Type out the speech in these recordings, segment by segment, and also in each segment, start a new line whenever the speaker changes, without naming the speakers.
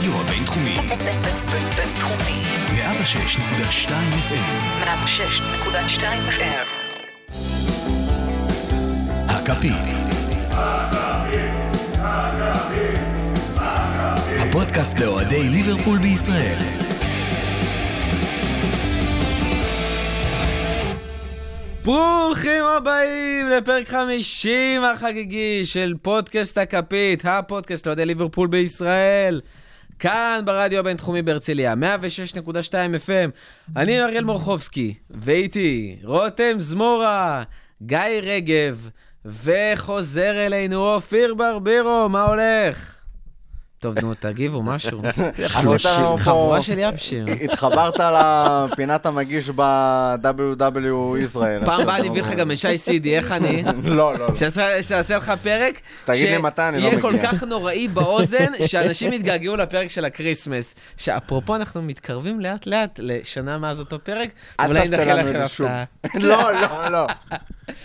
הרדיו הבינתחומי.
בינתחומי.
106.2 FM.
106.2 FM.
הכפית. הפודקאסט לאוהדי ליברפול בישראל.
ברוכים הבאים לפרק 50 החגיגי של פודקאסט הכפית, הפודקאסט לאוהדי ליברפול בישראל. כאן ברדיו הבינתחומי בהרצליה, 106.2 FM. אני אריאל מורחובסקי, ואיתי רותם זמורה, גיא רגב, וחוזר אלינו אופיר ברבירו, מה הולך? טוב, נו, תגיבו משהו. חבורה של יפשים.
התחברת לפינת המגיש ב-WW ישראל.
פעם הבאה אני מביא לך גם את שי סידי, איך אני?
לא, לא, לא.
שעשה- שיעשה לך פרק,
אני לא
שיהיה כל. כך נוראי באוזן, שאנשים יתגעגעו לפרק של ה Christmas. שאפרופו, אנחנו מתקרבים לאט לאט לשנה מאז אותו פרק, אולי נדחה לכם. הפתעה.
לא, לא, לא.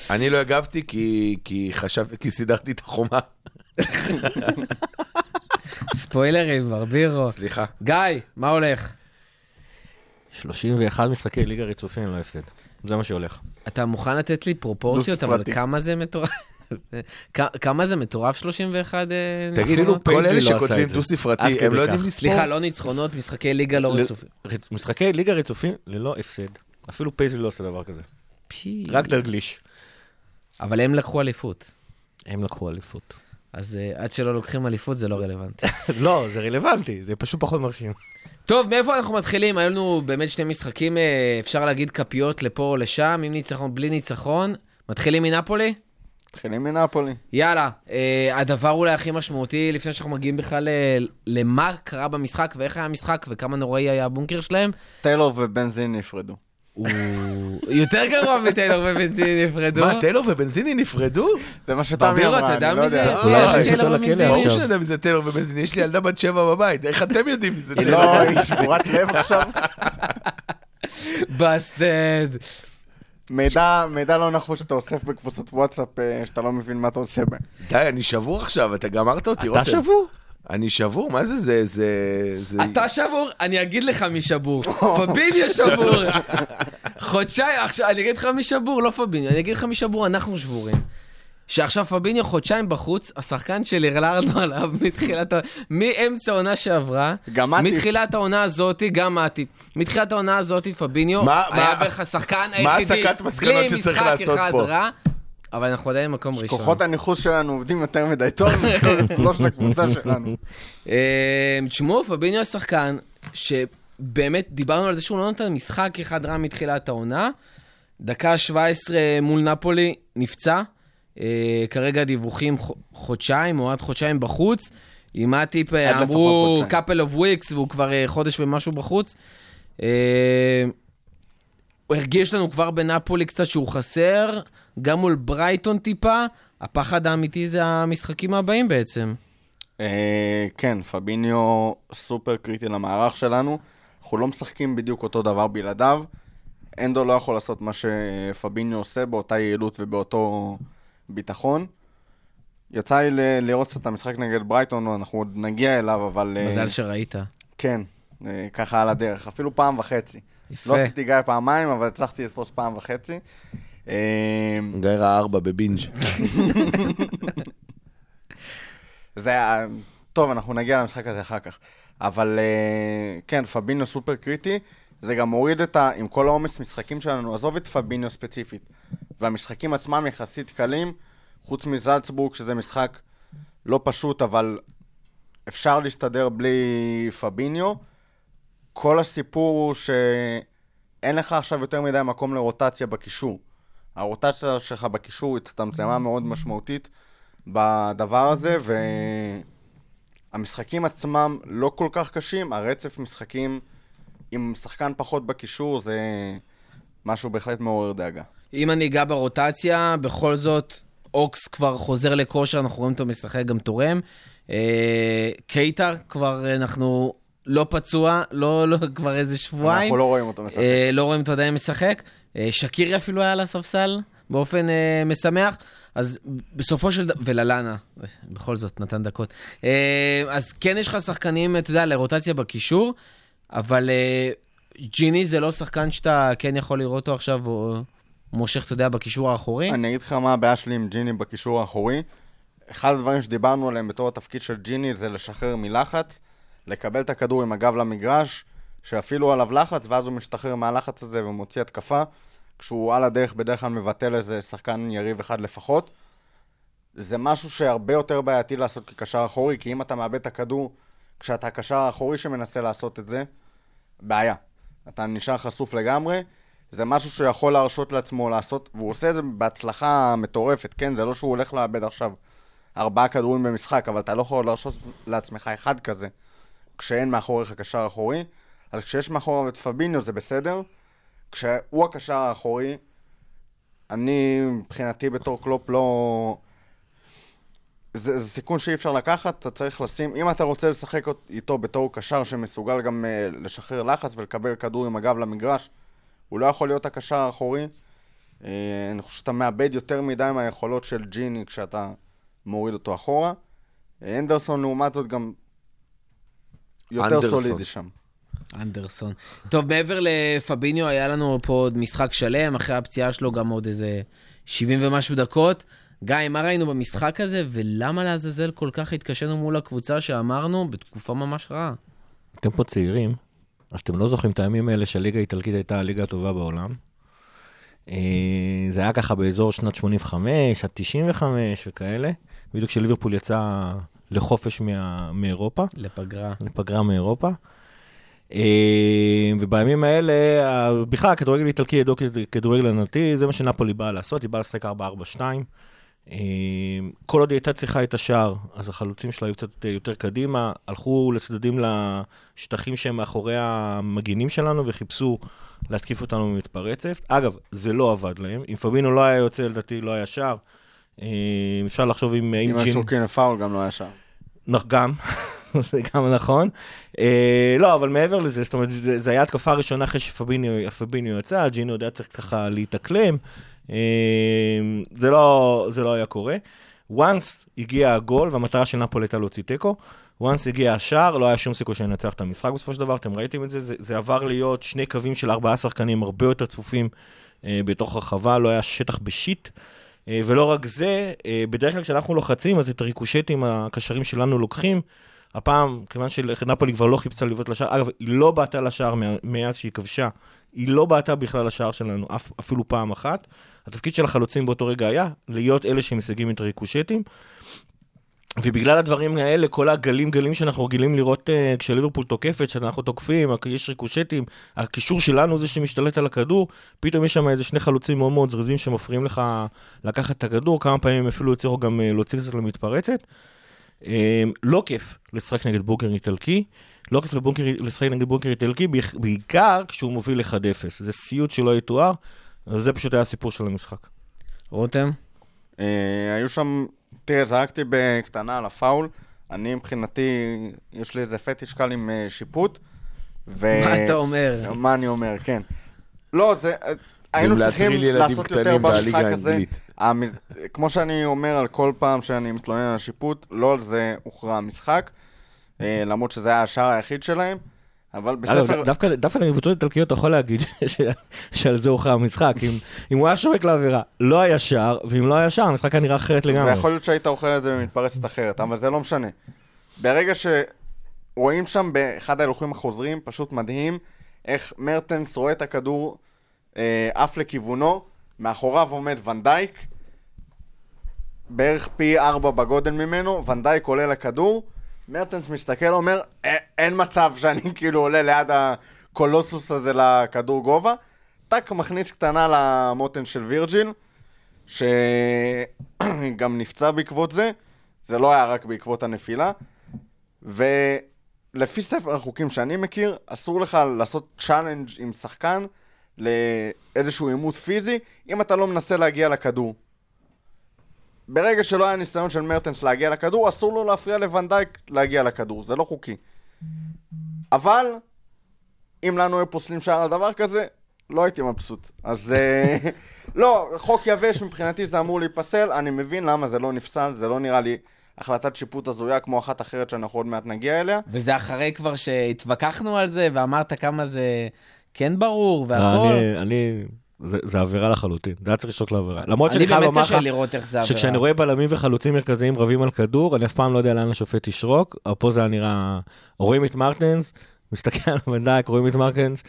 אני לא הגבתי כי, כי חשב, כי סידרתי את החומה.
ספוילרים, ברבירו.
סליחה.
גיא, מה הולך?
31 משחקי ליגה רצופים ללא הפסד. זה מה שהולך.
אתה מוכן לתת לי פרופורציות, אבל. כמה זה מטורף? כמה זה מטורף 31 אה,
תגיד,
ניצחונות?
כל
פייסלי
אלה
לא
שכותבים. דו-ספרתי,
עד
הם לא יודעים. לספור?
סליחה, לא ניצחונות, משחקי ליגה לא רצופים.
משחקי ליגה רצופים ללא הפסד. אפילו פייסלי לא עושה דבר כזה. רק תרגיש.
אבל הם לקחו אליפות.
הם לקחו אליפות.
אז uh, עד שלא לוקחים אליפות זה לא רלוונטי.
לא, זה רלוונטי, זה פשוט פחות מרשים.
טוב, מאיפה אנחנו מתחילים? היו לנו באמת שני משחקים, אה, אפשר להגיד כפיות לפה או לשם, עם ניצחון, בלי ניצחון. מתחילים מנפולי?
מתחילים מנפולי.
יאללה, אה, הדבר אולי הכי משמעותי, לפני שאנחנו מגיעים בכלל למה קרה במשחק ואיך היה המשחק וכמה נוראי היה הבונקר שלהם,
טיילור ובנזין נפרדו.
הוא יותר גרוע מטיילור ובנזיני נפרדו.
מה, טיילור ובנזיני נפרדו?
זה מה שתמי
ברבירו,
אמרה,
אתה
אני לא? יודע.
אולי
טיילור
אותו לכלא.
ברור. שאני יודע מי זה טיילור ובנזיני, יש לי ילדה בת שבע בבית, איך אתם יודעים מי זה
היא
טיילור?
לא, היא שבורת לב עכשיו.
בסטד.
מידע מידע לא נחוש שאתה אוסף בקבוצות וואטסאפ אה, שאתה לא מבין מה אתה עושה בהן.
די, אני שבור עכשיו, אתה גמרת אותי,
אתה
רותם.
שבור?
אני שבור, מה זה זה? זה... זה...
אתה שבור? אני אגיד לך מי שבור. פביניו שבור. חודשיים, עכשיו, אני אגיד לך מי שבור, לא פביניו, אני אגיד לך מי שבור, אנחנו שבורים. שעכשיו פביניו חודשיים בחוץ, השחקן של הרלרנו עליו מתחילת ה... מאמצע העונה שעברה,
גם מאטיפ.
מתחילת העונה הזאתי, גם מאטיפ. מתחילת העונה הזאתי פביניו
מה-
היה
מה-
בערך השחקן
מה
היחידי,
הסקת מסקנות שצריך
בלי
לעשות
משחק אחד
פה?
רע, אבל אנחנו עדיין במקום ראשון.
כוחות הניחוס שלנו עובדים יותר מדי טוב, לא של הקבוצה שלנו.
אה, תשמעו, פביניו השחקן, שבאמת דיברנו על זה שהוא לא נותן משחק אחד רע מתחילת העונה. דקה 17 מול נפולי, נפצע. אה, כרגע דיווחים חודשיים או עד חודשיים בחוץ. עם מאטיפ אה, אמרו couple of weeks והוא כבר חודש ומשהו בחוץ. הוא הרגיש לנו כבר בנפולי קצת שהוא חסר, גם מול ברייטון טיפה. הפחד האמיתי זה המשחקים הבאים בעצם.
אה, כן, פביניו סופר קריטי למערך שלנו. אנחנו לא משחקים בדיוק אותו דבר בלעדיו. אנדו לא יכול לעשות מה שפביניו עושה באותה יעילות ובאותו ביטחון. יצא לי לראות קצת את המשחק נגד ברייטון, אנחנו עוד נגיע אליו, אבל... אה,
מזל שראית.
כן, אה, ככה על הדרך, אפילו פעם וחצי.
יפה.
לא עשיתי גיא פעמיים, אבל הצלחתי לתפוס פעם וחצי. אה,
גיא ראה ארבע בבינג'.
זה היה... טוב, אנחנו נגיע למשחק הזה אחר כך. אבל אה, כן, פביניו סופר קריטי. זה גם מוריד את ה... עם כל העומס משחקים שלנו, עזוב את פביניו ספציפית. והמשחקים עצמם יחסית קלים, חוץ מזלצבורג, שזה משחק לא פשוט, אבל אפשר להסתדר בלי פביניו. כל הסיפור הוא שאין לך עכשיו יותר מדי מקום לרוטציה בקישור. הרוטציה שלך בקישור הצטמצמה מאוד משמעותית בדבר הזה, והמשחקים עצמם לא כל כך קשים, הרצף משחקים עם שחקן פחות בקישור זה משהו בהחלט מעורר דאגה.
אם אני אגע ברוטציה, בכל זאת, אוקס כבר חוזר לכושר, אנחנו רואים אותו משחק, גם תורם. אה, קייטר כבר אנחנו לא פצוע, לא, לא, כבר איזה שבועיים.
אנחנו לא רואים אותו משחק.
אה, לא רואים אותו עדיין משחק. אה, שקירי אפילו היה על הספסל באופן אה, משמח. אז בסופו של דבר, וללאנה, בכל זאת, נתן דקות. אה, אז כן יש לך שחקנים, אתה יודע, לרוטציה בקישור, אבל אה, ג'יני זה לא שחקן שאתה כן יכול לראות אותו עכשיו, או מושך, אתה יודע, בקישור האחורי?
אני אגיד לך מה הבעיה שלי עם ג'יני בקישור האחורי. אחד הדברים שדיברנו עליהם בתור התפקיד של ג'יני זה לשחרר מלחץ, לקבל את הכדור עם הגב למגרש, שיפעילו עליו לחץ, ואז הוא משתחרר מהלחץ הזה ומוציא התקפה. כשהוא על הדרך בדרך כלל מבטל איזה שחקן יריב אחד לפחות. זה משהו שהרבה יותר בעייתי לעשות כקשר אחורי, כי אם אתה מאבד את הכדור כשאתה הקשר האחורי שמנסה לעשות את זה, בעיה. אתה נשאר חשוף לגמרי, זה משהו שיכול להרשות לעצמו לעשות, והוא עושה את זה בהצלחה מטורפת, כן? זה לא שהוא הולך לאבד עכשיו ארבעה כדורים במשחק, אבל אתה לא יכול להרשות לעצמך אחד כזה, כשאין מאחוריך קשר אחורי. אז כשיש מאחוריו את פביניו זה בסדר, כשהוא הקשר האחורי, אני מבחינתי בתור קלופ לא... זה, זה סיכון שאי אפשר לקחת, אתה צריך לשים, אם אתה רוצה לשחק איתו בתור קשר שמסוגל גם uh, לשחרר לחץ ולקבל כדור עם הגב למגרש, הוא לא יכול להיות הקשר האחורי. Uh, אני חושב שאתה מאבד יותר מדי מהיכולות של ג'יני כשאתה מוריד אותו אחורה. אנדרסון לעומת זאת גם יותר
אנדרסון.
סולידי שם.
אנדרסון. טוב, מעבר לפביניו, היה לנו פה עוד משחק שלם, אחרי הפציעה שלו גם עוד איזה 70 ומשהו דקות. גיא, מה ראינו במשחק הזה, ולמה לעזאזל כל כך התקשינו מול הקבוצה שאמרנו בתקופה ממש רעה?
אתם פה צעירים, אז אתם לא זוכרים את הימים האלה שהליגה האיטלקית הייתה הליגה הטובה בעולם. אה, זה היה ככה באזור שנת 85 עד 95 וכאלה, בדיוק כשליברפול יצא לחופש מה, מאירופה,
לפגרה.
לפגרה מאירופה. אה, ובימים האלה, בכלל, הכדורגל האיטלקי ידוע ככדורגל ענתי, זה מה שנפולי באה לעשות, היא באה לשחק 4-4-2. אה, כל עוד היא הייתה צריכה את השער, אז החלוצים שלה היו קצת יותר קדימה, הלכו לצדדים לשטחים שהם מאחורי המגינים שלנו וחיפשו להתקיף אותנו ממתפרצת. אגב, זה לא עבד להם. אם פבינו לא היה יוצא, לדעתי לא היה שער. אה, אפשר לחשוב אם...
אם
אם
היה
ג'ין-
שורקין לפאול גם לא היה שם.
גם, זה גם נכון. אה, לא, אבל מעבר לזה, זאת אומרת, זה, היה התקפה ראשונה אחרי שפביניו פביניו יצא, ג'ינו יודע צריך ככה להתאקלם. אה, זה, לא, זה לא היה קורה. once הגיע הגול, והמטרה של נפולי הייתה להוציא תיקו. once הגיע השער, לא היה שום סיכוי שננצח את המשחק בסופו של דבר, אתם ראיתם את זה, זה, זה עבר להיות שני קווים של ארבעה שחקנים הרבה יותר צפופים אה, בתוך רחבה, לא היה שטח בשיט. אה, ולא רק זה, אה, בדרך כלל כשאנחנו לוחצים, אז את הריקושטים הקשרים שלנו לוקחים. הפעם, כיוון שנפולי כבר לא חיפשה לבעוט לשער, אגב, היא לא בעטה לשער מאז שהיא כבשה, היא לא בעטה בכלל לשער שלנו, אף, אפילו פעם אחת. התפקיד של החלוצים באותו רגע היה להיות אלה שמשיגים את הריקושטים. ובגלל הדברים האלה, כל הגלים גלים שאנחנו רגילים לראות uh, כשליברפול תוקפת, שאנחנו תוקפים, יש ריקושטים, הקישור שלנו הוא זה שמשתלט על הכדור, פתאום יש שם איזה שני חלוצים מאוד מאוד זריזים שמפריעים לך לקחת את הכדור, כמה פעמים הם אפילו הצליחו גם uh, להוציא קצת למתפרצת. Um, לא כיף לשחק נגד בונקר איטלקי, לא כיף לבונקר, לשחק נגד בונקר איטלקי, בעיקר- כשהוא מוביל 1-0. זה סיוט שלא יתואר, אז זה פשוט היה הסיפור של המשחק.
רותם?
אה, היו שם, תראה, זרקתי בקטנה על הפאול. אני מבחינתי, יש לי איזה פטיש קל עם אה, שיפוט. ו...
מה אתה אומר?
מה אני אומר, כן. לא, זה... אה, היינו צריכים לעשות יותר במשחק הזה. המז... כמו שאני אומר על כל פעם שאני מתלונן על השיפוט, לא על זה הוכרע המשחק, אה, למרות שזה היה השער היחיד שלהם, אבל בספר...
דווקא, לקבוצות איטלקיות אתה יכול להגיד שעל זה הוכרע המשחק. אם, הוא היה שורק לעבירה, לא היה שער, ואם לא היה שער, המשחק היה נראה אחרת לגמרי.
ויכול להיות שהיית אוכל את זה במתפרצת אחרת, אבל זה לא משנה. ברגע שרואים שם באחד ההילוכים החוזרים, פשוט מדהים, איך מרטנס רואה את הכדור אה, עף לכיוונו, מאחוריו עומד ון דייק, בערך פי ארבע בגודל ממנו, ון דייק עולה לכדור, מרטנס מסתכל, אומר, "א- אין מצב שאני כאילו עולה ליד הקולוסוס הזה לכדור גובה, טאק מכניס קטנה למותן של וירג'יל, שגם נפצע בעקבות זה, זה לא היה רק בעקבות הנפילה, ולפי ספר החוקים שאני מכיר, אסור לך לעשות challenge עם שחקן לאיזשהו עימות פיזי, אם אתה לא מנסה להגיע לכדור. ברגע שלא היה ניסיון של מרטנס להגיע לכדור, אסור לו להפריע לוון דייק להגיע לכדור, זה לא חוקי. אבל, אם לנו היו פוסלים שער על דבר כזה, לא הייתי מבסוט. אז, אה, לא, חוק יבש מבחינתי זה אמור להיפסל, אני מבין למה זה לא נפסל, זה לא נראה לי החלטת שיפוט הזויה כמו אחת אחרת שאנחנו עוד מעט נגיע אליה.
וזה אחרי כבר שהתווכחנו על זה, ואמרת כמה זה כן ברור והכל.
אני, אני, זה, זה עבירה לחלוטין, זה היה צריך לשלוק לעבירה. למרות שאני
אני
חייב לומר לך,
קשה לראות איך זה עבירה.
שכשאני רואה בלמים וחלוצים מרכזיים רבים על כדור, אני אף פעם לא יודע לאן השופט ישרוק, אבל פה זה היה נראה... רואים את מרטנס, מסתכל על ונדייק, רואים את מרטנס,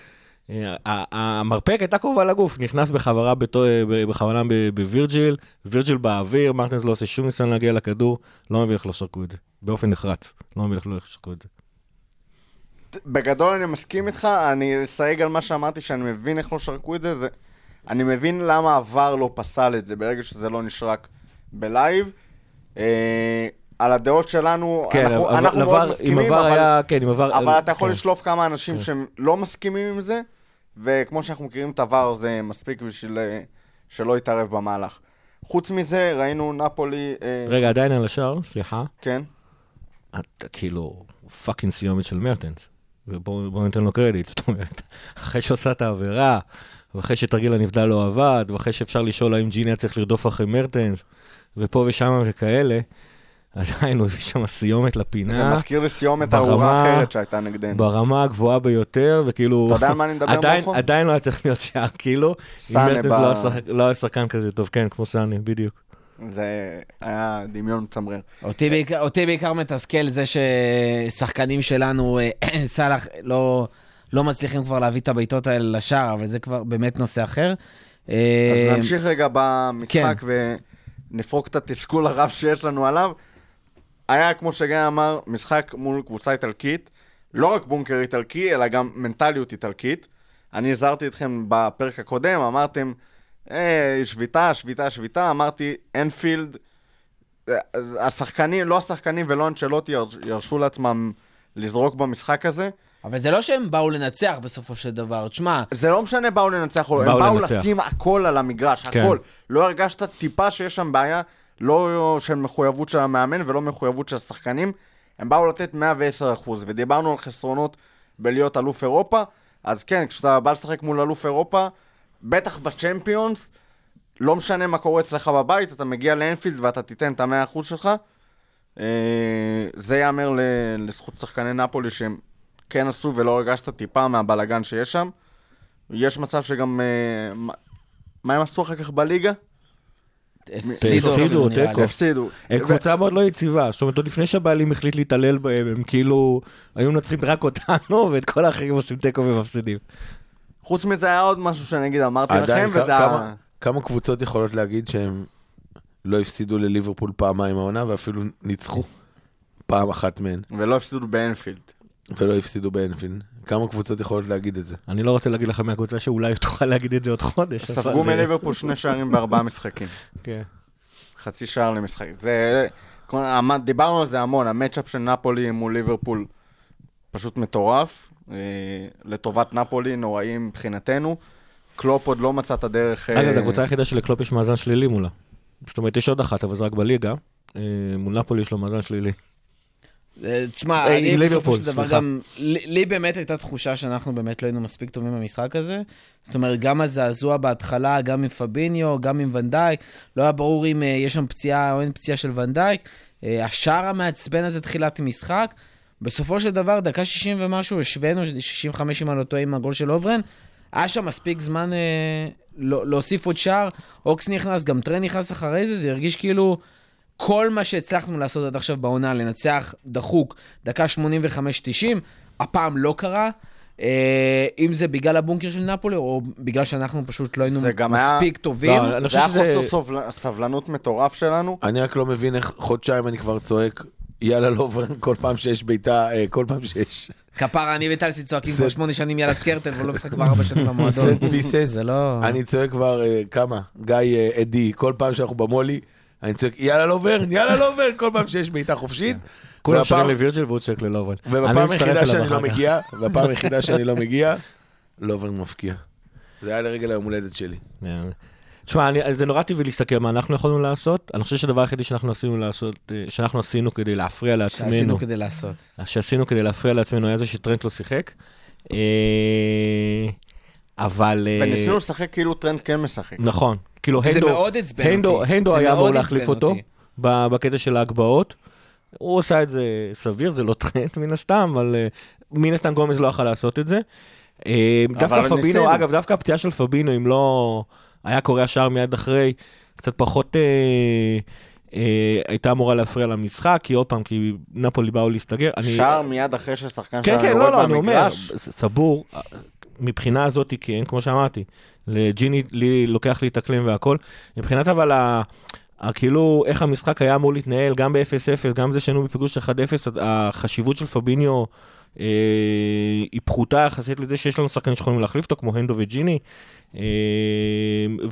אה, המרפק הייתה קרובה לגוף, נכנס בחברה בתו- ב- בכוונה בווירג'יל, וירג'יל באוויר, מרטנס לא עושה שום ניסיון להגיע לכדור, לא מבין איך לא שרקו את זה, באופן נחרץ, לא מבין איך לא שרקו את זה.
בגדול אני מסכים איתך, אני אסייג על מה שאמרתי, שאני מבין איך לא שרקו את זה, זה... אני מבין למה עבר לא פסל את זה ברגע שזה לא נשרק בלייב. אה, על הדעות שלנו,
כן,
אנחנו,
אבל
אנחנו
עבר-
מאוד
אם
מסכימים,
עבר
אבל,
היה, כן, אם עבר...
אבל אתה יכול
כן.
לשלוף כמה אנשים שהם לא מסכימים עם זה, וכמו שאנחנו מכירים את VAR, זה מספיק בשביל אה, שלא יתערב במהלך. חוץ מזה, ראינו נפולי, אה,
רגע, עדיין על השער, סליחה.
כן,
אתה כאילו fucking סיומת של מרטנס. ובואו ניתן לו קרדיט, זאת אומרת, אחרי שעושה את העבירה, ואחרי שתרגיל הנבדל לא עבד, ואחרי שאפשר לשאול האם ג'יני היה צריך לרדוף אחרי מרטנס, ופה ושם וכאלה, עדיין הוא הביא שם סיומת
זה
לפינה,
מזכיר לי סיומת ארורה אחרת שהייתה נגדנו.
ברמה הגבוהה ביותר, וכאילו...
אתה יודע על מה אני מדבר,
עדיין,
מורפו?
עדיין לא היה צריך להיות שער, כאילו, אם מרטנס
ב-
לא היה שחק- לא היה שחקן כזה טוב, כן, כמו סאני, בדיוק.
זה היה דמיון מצמרר.
אותי בעיקר, אותי בעיקר מתסכל זה ששחקנים שלנו, אה, סאלח, לא, לא מצליחים כבר להביא את הבעיטות האלה לשער, אבל זה כבר באמת נושא אחר. אה,
אז נמשיך רגע במשחק
כן.
ונפרוק את התסכול הרב שיש לנו עליו. היה, כמו שגיא אמר, משחק מול קבוצה איטלקית, לא רק בונקר איטלקי, אלא גם מנטליות איטלקית. אני הזהרתי אתכם בפרק הקודם, אמרתם, אה, שביתה, שביתה, שביתה, אמרתי, אנפילד, אה, השחקנים, לא השחקנים ולא אנצ'לוטי ירש- ירשו לעצמם לזרוק במשחק הזה.
אבל זה לא שהם באו לנצח בסופו של דבר. תשמע,
זה לא משנה באו לנצח או לא, הם באו
לנצח.
לשים הכל על המגרש,
כן.
הכל. לא הרגשת טיפה שיש שם בעיה, לא של מחויבות של המאמן ולא מחויבות של השחקנים. הם באו לתת 110 אחוז, ודיברנו על חסרונות בלהיות אלוף אירופה, אז כן, כשאתה בא לשחק מול אלוף אירופה, בטח בצ'מפיונס, לא משנה מה קורה אצלך בבית, אתה מגיע לאנפילד ואתה תיתן את המאה אחוז שלך. אה, זה ייאמר לזכות שחקני נפולי שהם כן עשו ולא הרגשת טיפה מהבלגן שיש שם. יש מצב שגם... אה, מה- מה הם עשו אחר כך בליגה?
הפסידו
תיקו.
הפסידו.
הם קבוצה מאוד לא יציבה, זאת אומרת, עוד לפני שהבעלים החליט להתעלל בהם, הם כאילו היו מנצחים רק אותנו, ואת כל האחרים עושים תיקו ומפסידים.
חוץ מזה היה עוד משהו שאני אגיד, אמרתי לכם, וזה
כמה-
ה...
כמה קבוצות יכולות להגיד שהם לא הפסידו לליברפול פעמיים העונה, ואפילו ניצחו פעם אחת מהן,
ולא הפסידו באנפילד.
ולא הפסידו באנפילד? כמה קבוצות יכולות להגיד את זה?
אני לא רוצה להגיד לך מהקבוצה שאולי תוכל להגיד את זה עוד חודש.
ספגו מליברפול שני שערים בארבעה משחקים.
כן.
חצי שער למשחק. זה... דיברנו על זה המון, המצ'אפ של נפולי מול ליברפול פשוט מטורף. אה, לטובת נפולי, נוראי מבחינתנו. קלופ עוד לא מצא את הדרך... אה,
אגב, זו הקבוצה היחידה שלקלופ יש מאזן שלילי מולה. זאת אומרת, יש עוד אחת, אבל זה רק בליגה. אה, מול נפולי יש לו מאזן שלילי.
אה, תשמע,
אה,
אני בסופו של דבר. גם, לי באמת הייתה תחושה שאנחנו באמת לא היינו מספיק טובים במשחק הזה. זאת אומרת, גם הזעזוע בהתחלה, גם עם פביניו, גם עם ונדייק, לא היה ברור אם אה, יש שם פציעה או אין פציעה של ון דייק. השער המעצבן הזה תחילת המשחק. בסופו של דבר, דקה 60 ומשהו, השווינו, 65 אם אני לא טועה עם הגול של לוברן. היה שם מספיק זמן אה, לא- להוסיף עוד שער. אוקס נכנס, גם טרנט נכנס אחרי זה, זה הרגיש כאילו כל מה שהצלחנו לעשות עד עכשיו בעונה, לנצח דחוק, דקה 85-90, הפעם לא קרה. אה, אם זה בגלל הבונקר של נפולי, או בגלל שאנחנו פשוט לא היינו
זה גם היה-
מספיק טובים.
לא, אני
זה
חושב
היה
שזה...
חוסר סובל- סבלנות מטורף שלנו.
אני רק לא מבין איך חודשיים אני כבר צועק, יאללה לוברן, כל פעם שיש בעיטה, אה, כל פעם שיש
כפרה, אני וטלסי צועקים
זה-
כבר שמונה שנים יאללה סקרטל, והוא לא משחק כבר ארבע שנים במועדון.
סט פיסס,
זה לא...
אני צועק כבר אה, כמה? גיא עדי, כל פעם שאנחנו במולי, אני צועק יאללה לוברן, יאללה לוברן, כל פעם שיש בעיטה חופשית.
כולם שרים לווירג'ל והוא צועק ללובן. אני
ובפעם
מצטרף
היחידה שאני לא. מגיע, והפעם היחידה שאני לא מגיע, לוברן מפקיע. זה היה לרגל היום הולדת שלי.
תשמע, אני- זה נורא טבעי להסתכל מה אנחנו יכולנו לעשות. אני חושב שהדבר היחידי שאנחנו עשינו לעשות, אה, שאנחנו עשינו כדי להפריע לעצמנו,
שעשינו כדי לעשות.
שעשינו כדי להפריע לעצמנו היה זה שטרנט לא שיחק. אבל... אה,
וניסינו לשחק כאילו טרנט כן משחק.
נכון, כאילו,
זה
הנדו-
מאוד עצבן אותי.
הנדו
זה
היה אמור להחליף אותו בקטע של ההגבהות. הוא עושה את זה סביר, זה לא טרנט מן הסתם, אבל אה, מן הסתם גומז לא יכל לעשות את זה. אה, דווקא פבינו,
ניסינו.
אגב, דווקא הפציעה של פבינו, אם לא היה קורה השער מיד אחרי, קצת פחות אה, אה, הייתה אמורה להפריע למשחק, כי עוד פעם, כי נפולי באו להסתגר. אני-
שער מיד אחרי ששחקן
כן,
שלנו
כן,
יורד
לא, לא, אני אומר, סבור, מבחינה הזאת, כן, כמו שאמרתי, לג'יני לי לוקח להתאקלם והכל. מבחינת אבל ה... כאילו, איך המשחק היה אמור להתנהל, גם ב-0-0, גם זה שהיינו בפיגור של 1-0, החשיבות של פביניו אה, היא פחותה יחסית לזה שיש לנו שחקנים שיכולים להחליף אותו, כמו הנדו וג'יני, אה,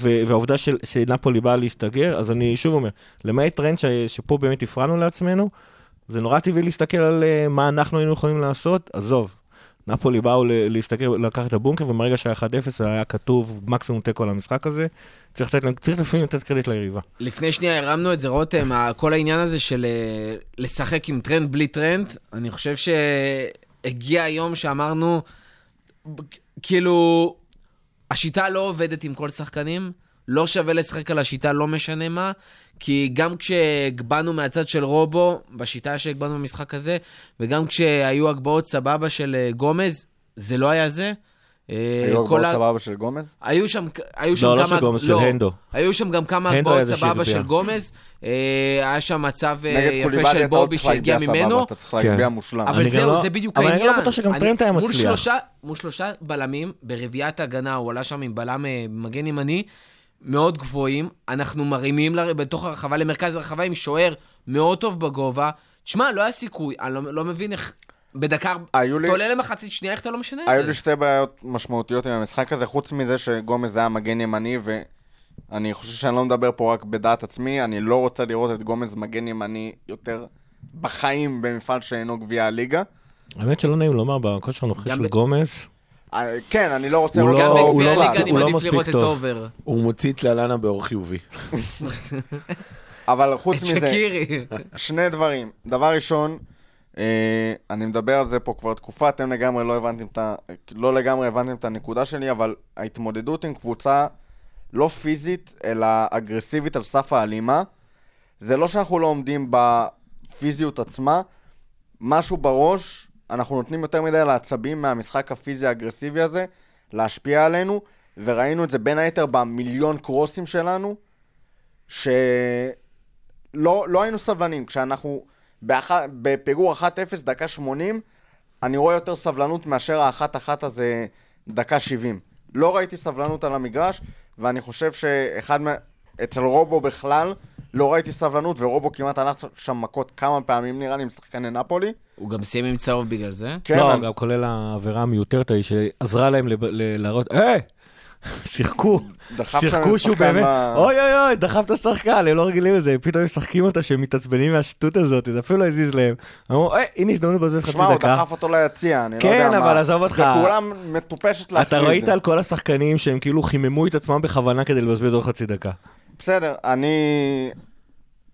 ו- והעובדה של, שנפולי באה להסתגר, אז אני שוב אומר, למעט טרנט ש- שפה באמת הפרענו לעצמנו, זה נורא טבעי להסתכל על אה, מה אנחנו היינו יכולים לעשות, עזוב. נפולי באו להסתגר, לקחת את הבונקר, ומרגע שהיה 1-0 היה כתוב מקסימום תיקו על המשחק הזה. צריך לתת, צריך לפעמים לתת קרדיט ליריבה.
לפני שנייה הרמנו את זה, רותם, כל העניין הזה של אה, לשחק עם טרנט בלי טרנט, אני חושב שהגיע היום שאמרנו, כאילו, השיטה לא עובדת עם כל שחקנים, לא שווה לשחק על השיטה, לא משנה מה, כי גם כשהגבהנו מהצד של רובו, בשיטה שהגבהנו במשחק הזה, וגם כשהיו הגבהות סבבה של אה, גומז, זה לא היה זה. אה,
היו
כל
הגבוהות
ה-
סבבה של גומז?
היו שם, היו שם
לא, לא
כמה...
של גומז, של הנדו.
היו שם גם כמה הגבהות סבבה. של גומז. אה, היה שם מצב יפה של
לא
בובי שהגיע ממנו.
אתה צריך להגביה
כן.
מושלם.
אבל
אני
זהו,
לא-
זה בדיוק
אבל אני
העניין.
לא בטוח שגם טרנט היה מצליח.
שלושה, מול שלושה בלמים, ברביעיית ההגנה, הוא עלה שם עם בלם מגן ימני, מאוד גבוהים. אנחנו מרימים ל- בתוך הרחבה, למרכז הרחבה, עם שוער מאוד טוב בגובה. תשמע, לא היה סיכוי, אני לא, לא מבין איך... בדקה...
היו לי-
אתה עולה למחצית שנייה, איך אתה לא משנה את
היו
זה?
לי שתי בעיות משמעותיות עם המשחק הזה, חוץ מזה שגומז היה מגן ימני, ואני חושב שאני לא מדבר פה רק בדעת עצמי, אני לא רוצה לראות את גומז מגן ימני יותר בחיים במפעל שאינו גביע הליגה.
האמת שלא נעים לומר, בכושר הנוכחי של
ב-
גומז,
כן, אני לא רוצה
הוא לא- הוא לא מספיק- הוא לא מספיק טוב. הוא
מוציא את לאלנה באור חיובי.
אבל חוץ מזה. שני דברים. דבר ראשון, אה, אני מדבר על זה פה כבר תקופה, אתם לגמרי לא הבנתם את ה... לא לגמרי הבנתם את הנקודה שלי, אבל ההתמודדות עם קבוצה לא פיזית, אלא אגרסיבית על סף האלימה, זה לא שאנחנו לא עומדים בפיזיות עצמה, משהו בראש, אנחנו נותנים יותר מדי לעצבים מהמשחק הפיזי האגרסיבי הזה, להשפיע עלינו, וראינו את זה בין היתר במיליון קרוסים שלנו, שלא לא היינו סבלנים. כשאנחנו באח... בפיגור 1-0, דקה 80, אני רואה יותר סבלנות מאשר האחת-אחת הזה דקה 70. לא ראיתי סבלנות על המגרש, ואני חושב שאחד מה... אצל רובו בכלל, לא ראיתי סבלנות, ורובו כמעט הלך שם מכות כמה פעמים, נראה לי, עם שחקני נפולי.
הוא גם סיים עם צהוב בגלל זה.
כן,
לא,
אני-
גם כולל העבירה המיותרת ההיא שעזרה להם לב- ל- להראות, היי! שיחקו,
דחף שם
שיחקו שהוא באמת, אוי אוי אוי, דחף את השחקן, הם לא רגילים לזה, פתאום הם משחקים אותה שהם מתעצבנים מהשטות הזאת, זה אפילו לא הזיז להם. אמרו, היי, הנה הזדמנות לבזבז חצי
שמע, הוא
דקה.
דחף אותו ליציע, אני לא
כן,
יודע מה.
אבל עזוב אותך.
זה פעולה מטופשת
אתה
להפריד את
ראית. על כל השחקנים שהם כאילו חיממו את עצמם בכוונה כדי לבזבז עוד חצי דקה.
בסדר, אני...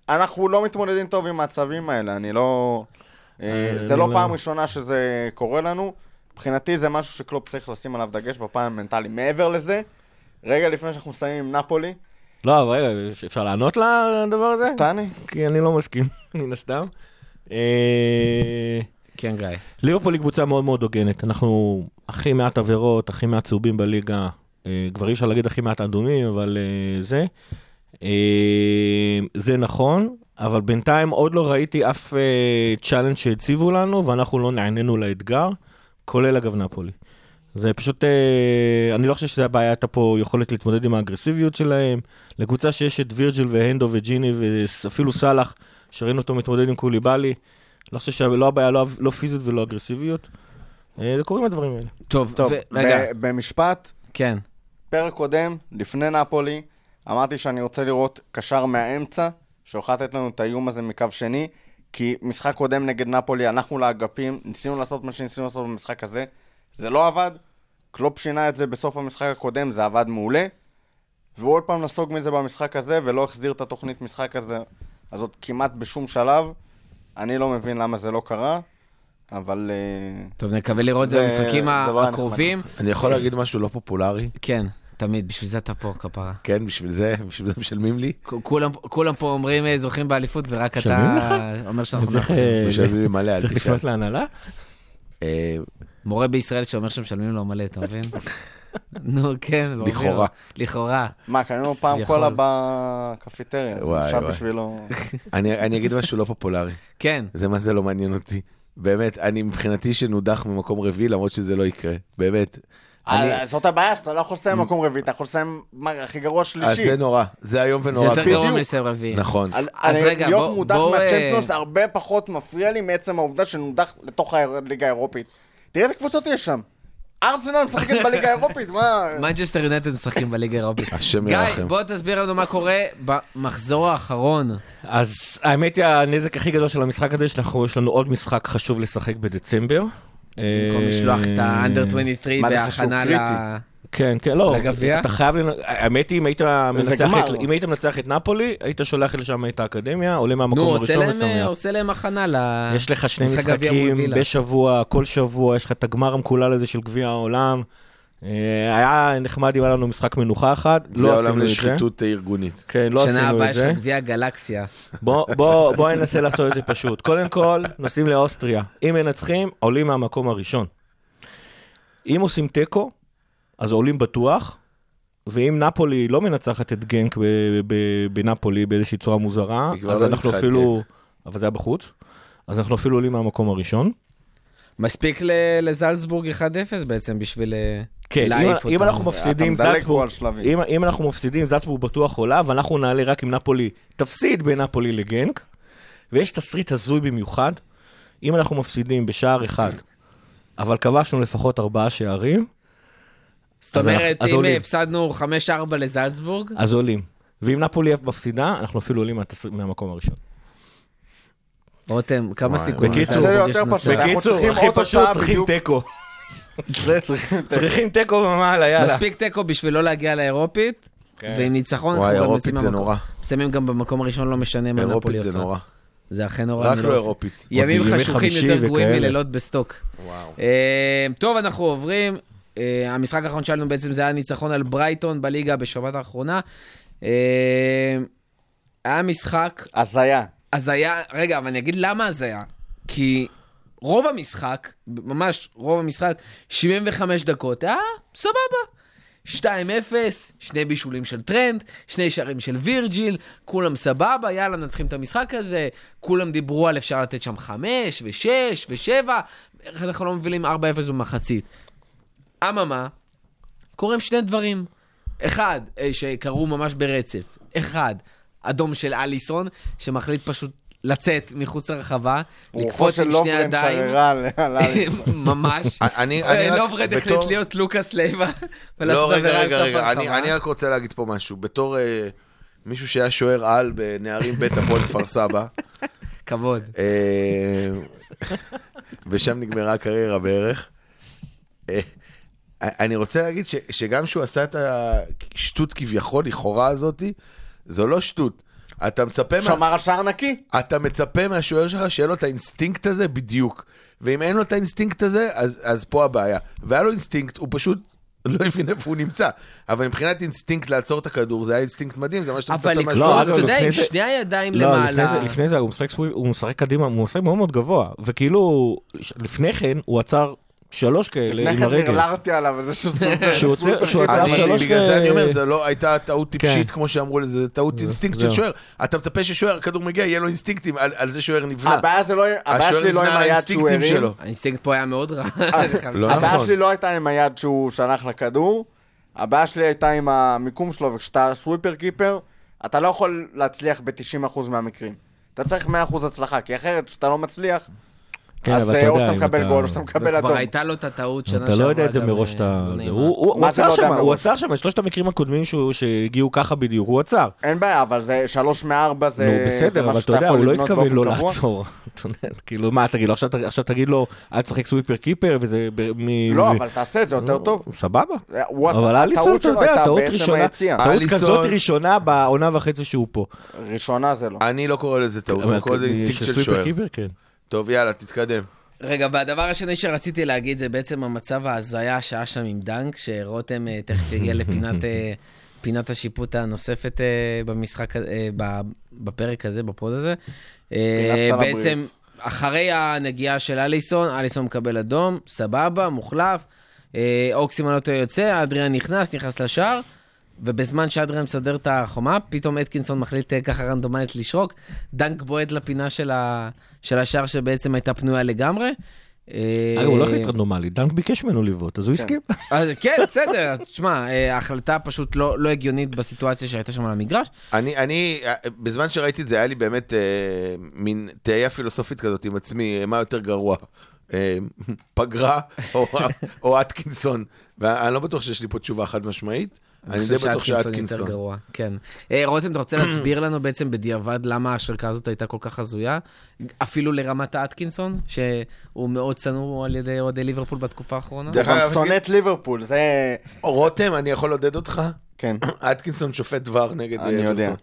אנחנו לא מתמודדים טוב עם המצבים האלה, אני לא... אה,
אה,
זה לא
לא-
פעם ראשונה שזה קורה לנו. מבחינתי זה משהו שקלופ צריך לשים עליו דגש בפן המנטלי. מעבר לזה, רגע לפני שאנחנו מסיימים עם נפולי,
לא, אבל רגע, אפשר לענות לדבר הזה?
טני,
כי אני לא מסכים, מן הסתם. אה,
כן, גיא.
ליברפול היא קבוצה מאוד מאוד הוגנת. אנחנו הכי מעט עבירות, הכי מעט צהובים בליגה. כבר אי אפשר להגיד הכי מעט אדומים, אבל זה. אה, זה נכון, אבל בינתיים עוד לא ראיתי אף challenge שהציבו לנו, ואנחנו לא נענינו לאתגר, כולל אגב נפולי. זה פשוט, אה, אני לא חושב שזה הבעיה, הייתה פה יכולת להתמודד עם האגרסיביות שלהם. לקבוצה שיש את וירג'יל והנדו וג'יני ואפילו סאלח, שראינו אותו מתמודד עם קוליבאלי, לא חושב שלא הבעיה, לא, לא פיזיות ולא אגרסיביות. אה, זה קורים הדברים האלה.
טוב,
טוב,
ו- רגע,
במשפט,
כן.
פרק קודם, לפני נפולי, אמרתי שאני רוצה לראות קשר מהאמצע, שיוכל לתת לנו את האיום הזה מקו שני, כי משחק קודם נגד נפולי, הלכנו לאגפים, ניסינו לעשות מה שניסינו לעשות במשחק הזה, זה לא עבד, קלופ שינה את זה בסוף המשחק הקודם, זה עבד מעולה, והוא עוד פעם נסוג מזה במשחק הזה, ולא החזיר את התוכנית משחק הזה, הזאת כמעט בשום שלב. אני לא מבין למה זה לא קרה, אבל... אה,
טוב, נקווה לראות את זה במשחקים
לא
הקרובים.
אני יכול להגיד משהו לא פופולרי?
כן. תמיד, בשביל זה אתה פה, כפרה.
כן, בשביל זה, בשביל זה משלמים לי.
כולם- כולם פה אומרים אה, זוכים באליפות, ורק אתה? אומר שאנחנו
צריך,
נחזור.
אה,
משלמים לי מלא, אל
צריך
תשאל.
לפנות להנהלה?
אה,
מורה בישראל שאומר שמשלמים לו מלא, אתה מבין? נו, כן.
לכאורה.
לכאורה.
מה, קנינו פעם. קולה בקפיטריה, אז
וואי,
עכשיו. בשבילו...
אני אני אגיד משהו לא פופולרי.
כן.
זה מה זה לא מעניין אותי. באמת, אני מבחינתי שנודח ממקום רביעי, למרות שזה לא יקרה. באמת. אני-
אה, זאת הבעיה, שאתה לא יכול לסיים מקום רביעי, אתה יכול לסיים מה, הכי גרוע
אז
שלישי.
זה נורא, זה איום
זה
ונורא.
יותר גרוע. מלסיים רביעי.
נכון.
על-
אז
אני-
רגע,
להיות
בוא-
מודח
בוא,
מהצ'מפיונס
אה,
הרבה פחות מפריע לי מעצם העובדה שנודח לתוך הליגה האירופית. תראה איזה קבוצות יש שם. ארסנל משחקת בליגה האירופית, מה...
מנצ'סטר יונטד משחקים בליגה האירופית.
השם
גיא,
ירחם.
בוא תסביר לנו מה קורה במחזור האחרון.
אז האמת היא, הנזק הכי גדול של המשחק הזה, שאנחנו, יש לנו עוד משחק חשוב לשחק בדצמבר.
במקום לשלוח את ה-under 23
מה זה
בהכנה? ל...
כן, כן, לא.
לגביע?
אתה חייב, לנ- האמת היא, אם היית מנצח. את- אם היית מנצח את נפולי, היית שולח לשם את האקדמיה, עולה
נו,
מהמקום הראשון
להם, אה,
ושמח.
עושה להם הכנה ל...
יש לך שני משחקים. בשבוע, כל שבוע, יש לך את הגמר המקולל הזה של גביע העולם. אה, היה נחמד אם היה לנו משחק מנוחה אחד,
זה
לא
עולם
עשינו את זה.
לשחיתות ארגונית.
כן, לא
שנה
עשינו
הבאה
את
יש
זה.
לך גביע הגלקסיה.
בוא, בוא, בוא ננסה לעשות את זה פשוט. קודם כל, נשים לאוסטריה. אם מנצחים, עולים מהמקום הראשון. אם עושים תיקו, אז עולים בטוח, ואם נפולי לא מנצחת את גנק ב- ב- בנפולי באיזושהי צורה מוזרה, אז
לא
אנחנו אפילו... אבל זה היה בחוץ. אז אנחנו אפילו עולים מהמקום הראשון.
מספיק ל- לזלצבורג 1-0 בעצם בשביל אה,
כן, אם,
להעיף
אם
אותם.
אנחנו מפסידים, זלצבורג. אם, אנחנו מפסידים, זלצבורג בטוח עולה, ואנחנו נעלה רק אם נפולי תפסיד בין נפולי לגנק, ויש תסריט הזוי במיוחד, אם אנחנו מפסידים בשער אחד, אבל כבשנו לפחות ארבעה שערים,
זאת אומרת, אם. הפסדנו 5-4 לזלצבורג,
אז עולים. ואם נפולי מפסידה, אנחנו אפילו עולים מהמקום הראשון.
רותם, כמה סיכויים
בקיצור, הכי פשוט, צריכים. תיקו. צריכים תיקו ומעלה, יאללה.
מספיק תיקו בשביל לא להגיע לאירופית,
כן.
ועם ניצחון
וואי,
אנחנו גם
אירופית
יוצאים
זה
מהמקום.
נורא.
מסיימים גם במקום הראשון, לא משנה מה נפולי
אירופית
עושה.
זה נורא.
זה אכן נורא.
רק לא
רוצה.
אירופית.
ימים חשוכים יותר גרועים. מלילות בסטוק.
וואו.
אה, טוב, אנחנו עוברים. אה, המשחק האחרון שלנו בעצם זה היה ניצחון על ברייטון בליגה בשבת האחרונה. אה, היה משחק
הזיה.
הזיה, רגע, אבל אני אגיד למה הזיה. כי רוב המשחק, ממש רוב המשחק, 75 דקות, היה סבבה. 2-0, שני בישולים של טרנט, שני שערים של וירג'יל, כולם סבבה, יאללה, נצחים את המשחק הזה. כולם דיברו על אפשר לתת שם 5 ו-6 ו-7, איך אנחנו לא מובילים 4-0 במחצית. אממה, קורים שני דברים. אחד, אה, שקרו ממש ברצף. אחד, אדום של אליסון, שמחליט פשוט לצאת מחוץ לרחבה, לקפוץ עם שני ידיים. ממש.
אני- אני רק
לוברד החליט להיות לוקאס לייבה,
לא,
ולעשות
רגע,
עבירה על
רגע,
סוף
רגע, אני,
הרחבה.
אני רק רוצה להגיד פה משהו. בתור אה, מישהו שהיה שוער על בנערים בית הפועל כפר סבא,
כבוד.
אה, ושם נגמרה הקריירה בערך. אה, אני רוצה להגיד ש, שגם שהוא עשה את השטות כביכול, לכאורה הזאתי, זו לא שטות. אתה מצפה,
שמר על שער נקי.
אתה מצפה מהשוער שלך שיהיה לו את האינסטינקט הזה בדיוק. ואם אין לו את האינסטינקט הזה, אז, אז פה הבעיה. והיה לו אינסטינקט, הוא פשוט לא הבין איפה הוא נמצא. אבל מבחינת אינסטינקט לעצור את הכדור, זה היה אינסטינקט מדהים, זה מה שאתה מצפה
אבל
מהשוער.
לא,
לקפוץ,
אגב,
אתה יודע,
לפני
עם
זה-
שני הידיים
לא, לפני
למעלה.
זה, לפני זה הוא משחק sweep, הוא משחק קדימה, הוא משחק מאוד מאוד גבוה, וכאילו, לפני כן הוא עצר שלוש כאלה
לפני
עם
כן
הרגל.
נרלרתי עליו, וזה שהוא
עצר שלוש
בגלל
ו-
זה אני אומר, זה לא הייתה טעות טיפשית,
כן.
כמו שאמרו לזה, זה טעות אינסטינקט של. שוער. אתה מצפה ששוער, הכדור מגיע, יהיה לו אינסטינקטים, על, על זה שוער נבנה.
הבעיה זה לא, שלי לא עם
נבנה על
היד שהוא
האינסטינקטים
הרים.
שלו.
האינסטינקט פה היה מאוד רע.
לא
הבעיה
נכון.
שלי לא הייתה עם היד שהוא שלח לכדור, הבעיה שלי הייתה עם המיקום שלו, וכשאתה sweeper keeper, אתה לא יכול להצליח ב-90% מהמקרים. אתה צריך 100% הצלחה, כי אחרת, כשאתה לא מצליח,
כן,
אז אה, או שאתה מקבל גול, או שאתה מקבל
וכבר
אדום.
הייתה לו את הטעות שנה
אתה לא יודע את זה מראש, אתה... הוא- עצר
לא
שם, הוא? עצר שם, שלושת המקרים הקודמים שהגיעו ככה בדיוק, הוא עצר.
אין בעיה, אבל זה 3 מ-4 זה...
נו, בסדר, אבל אתה יודע, הוא לא התכוון לא. לעצור. כאילו, מה, תגיד לו, עכשיו תגיד לו, אל תשחק sweeper keeper, וזה...
לא, אבל תעשה את זה יותר טוב.
סבבה. אבל אליסון, אתה יודע, טעות ראשונה. טעות כזאת ראשונה בעונה וחצי שהוא פה.
ראשונה זה לא.
אני לא קורא לזה טעות, אני קורא לזה אינסטינקט של שוער. טוב, יאללה, תתקדם.
רגע, והדבר השני שרציתי להגיד זה בעצם המצב ההזיה שהיה שם עם דנק, שרותם אה, תכף יגיע לפינת אה, פינת השיפוט הנוספת אה, במשחק, בפרק הזה, ב
pod הזה.
בעצם. אחרי הנגיעה של אליסון, אליסון מקבל אדום, סבבה, מוחלף. אה, אוקסי מלוטו יוצא, אדריאן נכנס, נכנס לשער. ובזמן שאדריאן מסדר את החומה, פתאום אתקינסון מחליט ככה רנדומלית לשרוק, דנק בועט לפינה של, ה... של השער שבעצם הייתה פנויה לגמרי. אה,
אגב, הוא לא החליט רנדומלי, דנק ביקש ממנו לבעוט, אז הוא הסכים.
אז כן, בסדר, תשמע, אה, ההחלטה פשוט לא, לא הגיונית בסיטואציה שהייתה שם על המגרש.
אני, אני, אה, בזמן שראיתי את זה, היה לי באמת אה, מין תהייה פילוסופית כזאת עם עצמי, אה, מה יותר גרוע, אה, פגרה או, או אטקינסון. ואני לא בטוח שיש לי פה תשובה חד משמעית, אני די בטוח
שאטקינסון
שאטקינסון.
יותר גרוע, כן. אה, רותם, אתה רוצה להסביר לנו בעצם בדיעבד למה השריקה הזאת הייתה כל כך הזויה? אפילו לרמת האטקינסון, שהוא מאוד שנוא על ידי אוהדי ליברפול בתקופה האחרונה?
דרך אגב,
שונא את ליברפול, זה...
רותם, אני יכול לעודד אותך?
כן,
אטקינסון שופט דבר נגד
אני יודע.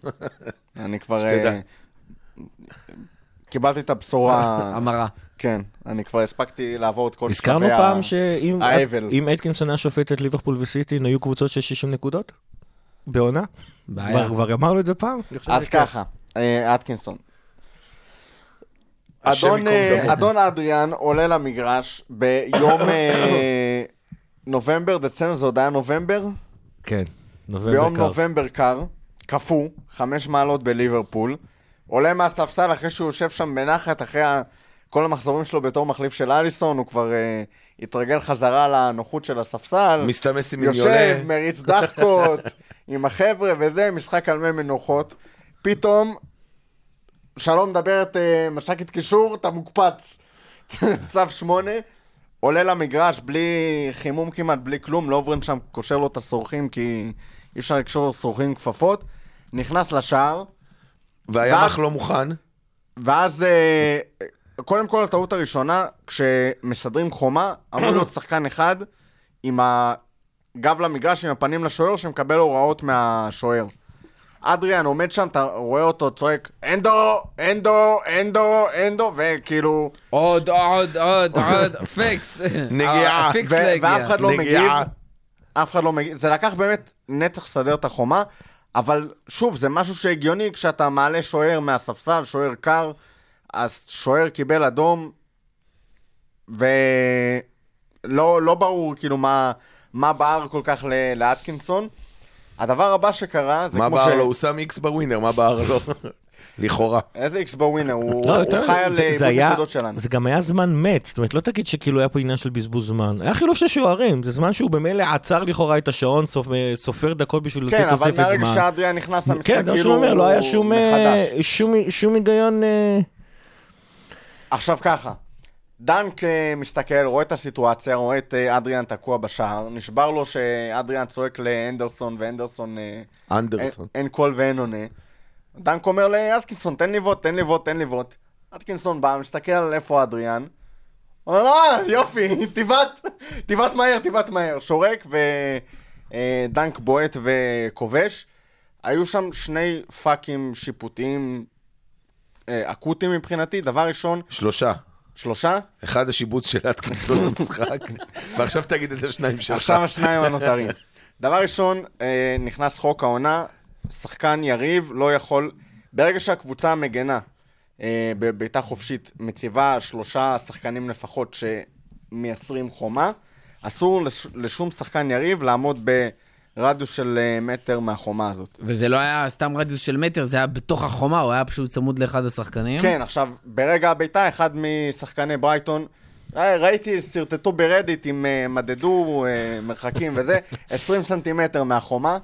אני כבר...
שתדע.
אה, קיבלתי את הבשורה,
המרה.
כן, אני כבר הספקתי לעבור את כל
הזכרנו
שלבי ה-
פעם שאם
האבל.
אם אתקינסון היה שופט את ליברפול וסיטי, הן היו קבוצות של 60 נקודות? בעונה?
בעיה.
כבר- אמרנו את זה פעם?
אז. ככה, אה, אדון,
ייקום
אה,
דמו.
אדון אדריאן עולה למגרש ביום אה, נובמבר, דצמבר, זה עוד היה נובמבר?
כן, נובמבר
ביום
קר.
נובמבר קר, קפוא, חמש מעלות בליברפול, עולה מהספסל אחרי שהוא יושב שם בנחת, אחרי ה... כל המחזורים שלו בתור מחליף של אליסון, הוא כבר uh, התרגל חזרה לנוחות של הספסל.
מסתמס עם
יושב,
מיניולה.
מריץ דחקות עם החבר'ה וזה, משחק על מי מנוחות. פתאום, שלום מדברת uh, מש"קית קישור, אתה מוקפץ. צו שמונה, עולה למגרש בלי חימום כמעט, בלי כלום, לא עוברים שם, קושר לו את הסורכים כי אי אפשר לקשור סורכים כפפות. נכנס לשער,
והימ"ח לא מוכן.
ואז אה, קודם כל הטעות הראשונה, כשמסדרים חומה, אמור להיות שחקן אחד עם הגב למגרש, עם הפנים לשוער, שמקבל הוראות מהשוער. אדריאן עומד שם, אתה רואה אותו צועק, הנדו, הנדו, הנדו, הנדו, וכאילו...
עוד, עוד, עוד, עוד, פיקס.
נגיעה.
לא הגיע.
ואף אחד לא מגיב.
נגיעה.
אף אחד לא מגיב. זה לקח באמת נצח לסדר את החומה, אבל שוב, זה משהו שהגיוני כשאתה מעלה שוער מהספסל, שוער קר, אז שוער קיבל אדום, ולא לא ברור כאילו מה, מה בער כל כך ל- לאטקינסון. הדבר הבא שקרה, זה
מה
כמו
בער
ש...
לו? הוא שם איקס בווינר, מה בער לו? לכאורה.
איזה איקס בווינר, הוא,
לא,
הוא חי על
זה-
אה, נקודות שלנו.
זה גם היה זמן מת, זאת אומרת, לא תגיד שכאילו היה פה עניין של בזבוז זמן. היה חילוף של שוערים, זה זמן שהוא במילא עצר לכאורה את השעון, סופ- סופר דקות בשביל לתת
כן, אבל
תוספת
מהרגע
זמן.
שאדריאן נכנס למשחק,
כן, זה מה
כאילו
שאני אומר, לא היה
הוא
שום, אה,
מחדש.
שום היגיון...
עכשיו ככה, דנק אה, מסתכל, רואה את הסיטואציה, רואה את אה, אדריאן תקוע בשער, נשבר לו שאדריאן צועק להנדרסון והנדרסון אה,
הנדרסון.
אין, קול ואין עונה. דנק אומר לאטקינסון, תן לי לבעוט, תן לי לבעוט, תן לי לבעוט. אטקינסון בא, מסתכל על איפה אדריאן. אומר לו, אה, יופי, תבעט, תבעט מהר, תבעט מהר. שורק ודנק בועט וכובש. היו שם שני פאקים שיפוטיים אקוטיים מבחינתי. דבר ראשון,
שלושה.
שלושה.
אחד השיבוץ של אטקינסון במשחק, ועכשיו תגיד את השניים שלך.
עכשיו השניים הנותרים. דבר ראשון, אה, נכנס חוק העונה, שחקן יריב לא יכול, ברגע שהקבוצה המגנה אה, בביתה חופשית מציבה שלושה שחקנים לפחות שמייצרים חומה, אסור לש, לשום שחקן יריב לעמוד ברדיוס של אה, מטר מהחומה הזאת.
וזה לא היה סתם רדיוס של מטר, זה היה בתוך החומה, הוא היה פשוט צמוד לאחד השחקנים.
כן, עכשיו, ברגע הבעיטה, אחד משחקני ברייטון, אה, ראיתי, שרטטו ברדיט אם אה, מדדו מרחקים וזה, 20 סנטימטר מהחומה.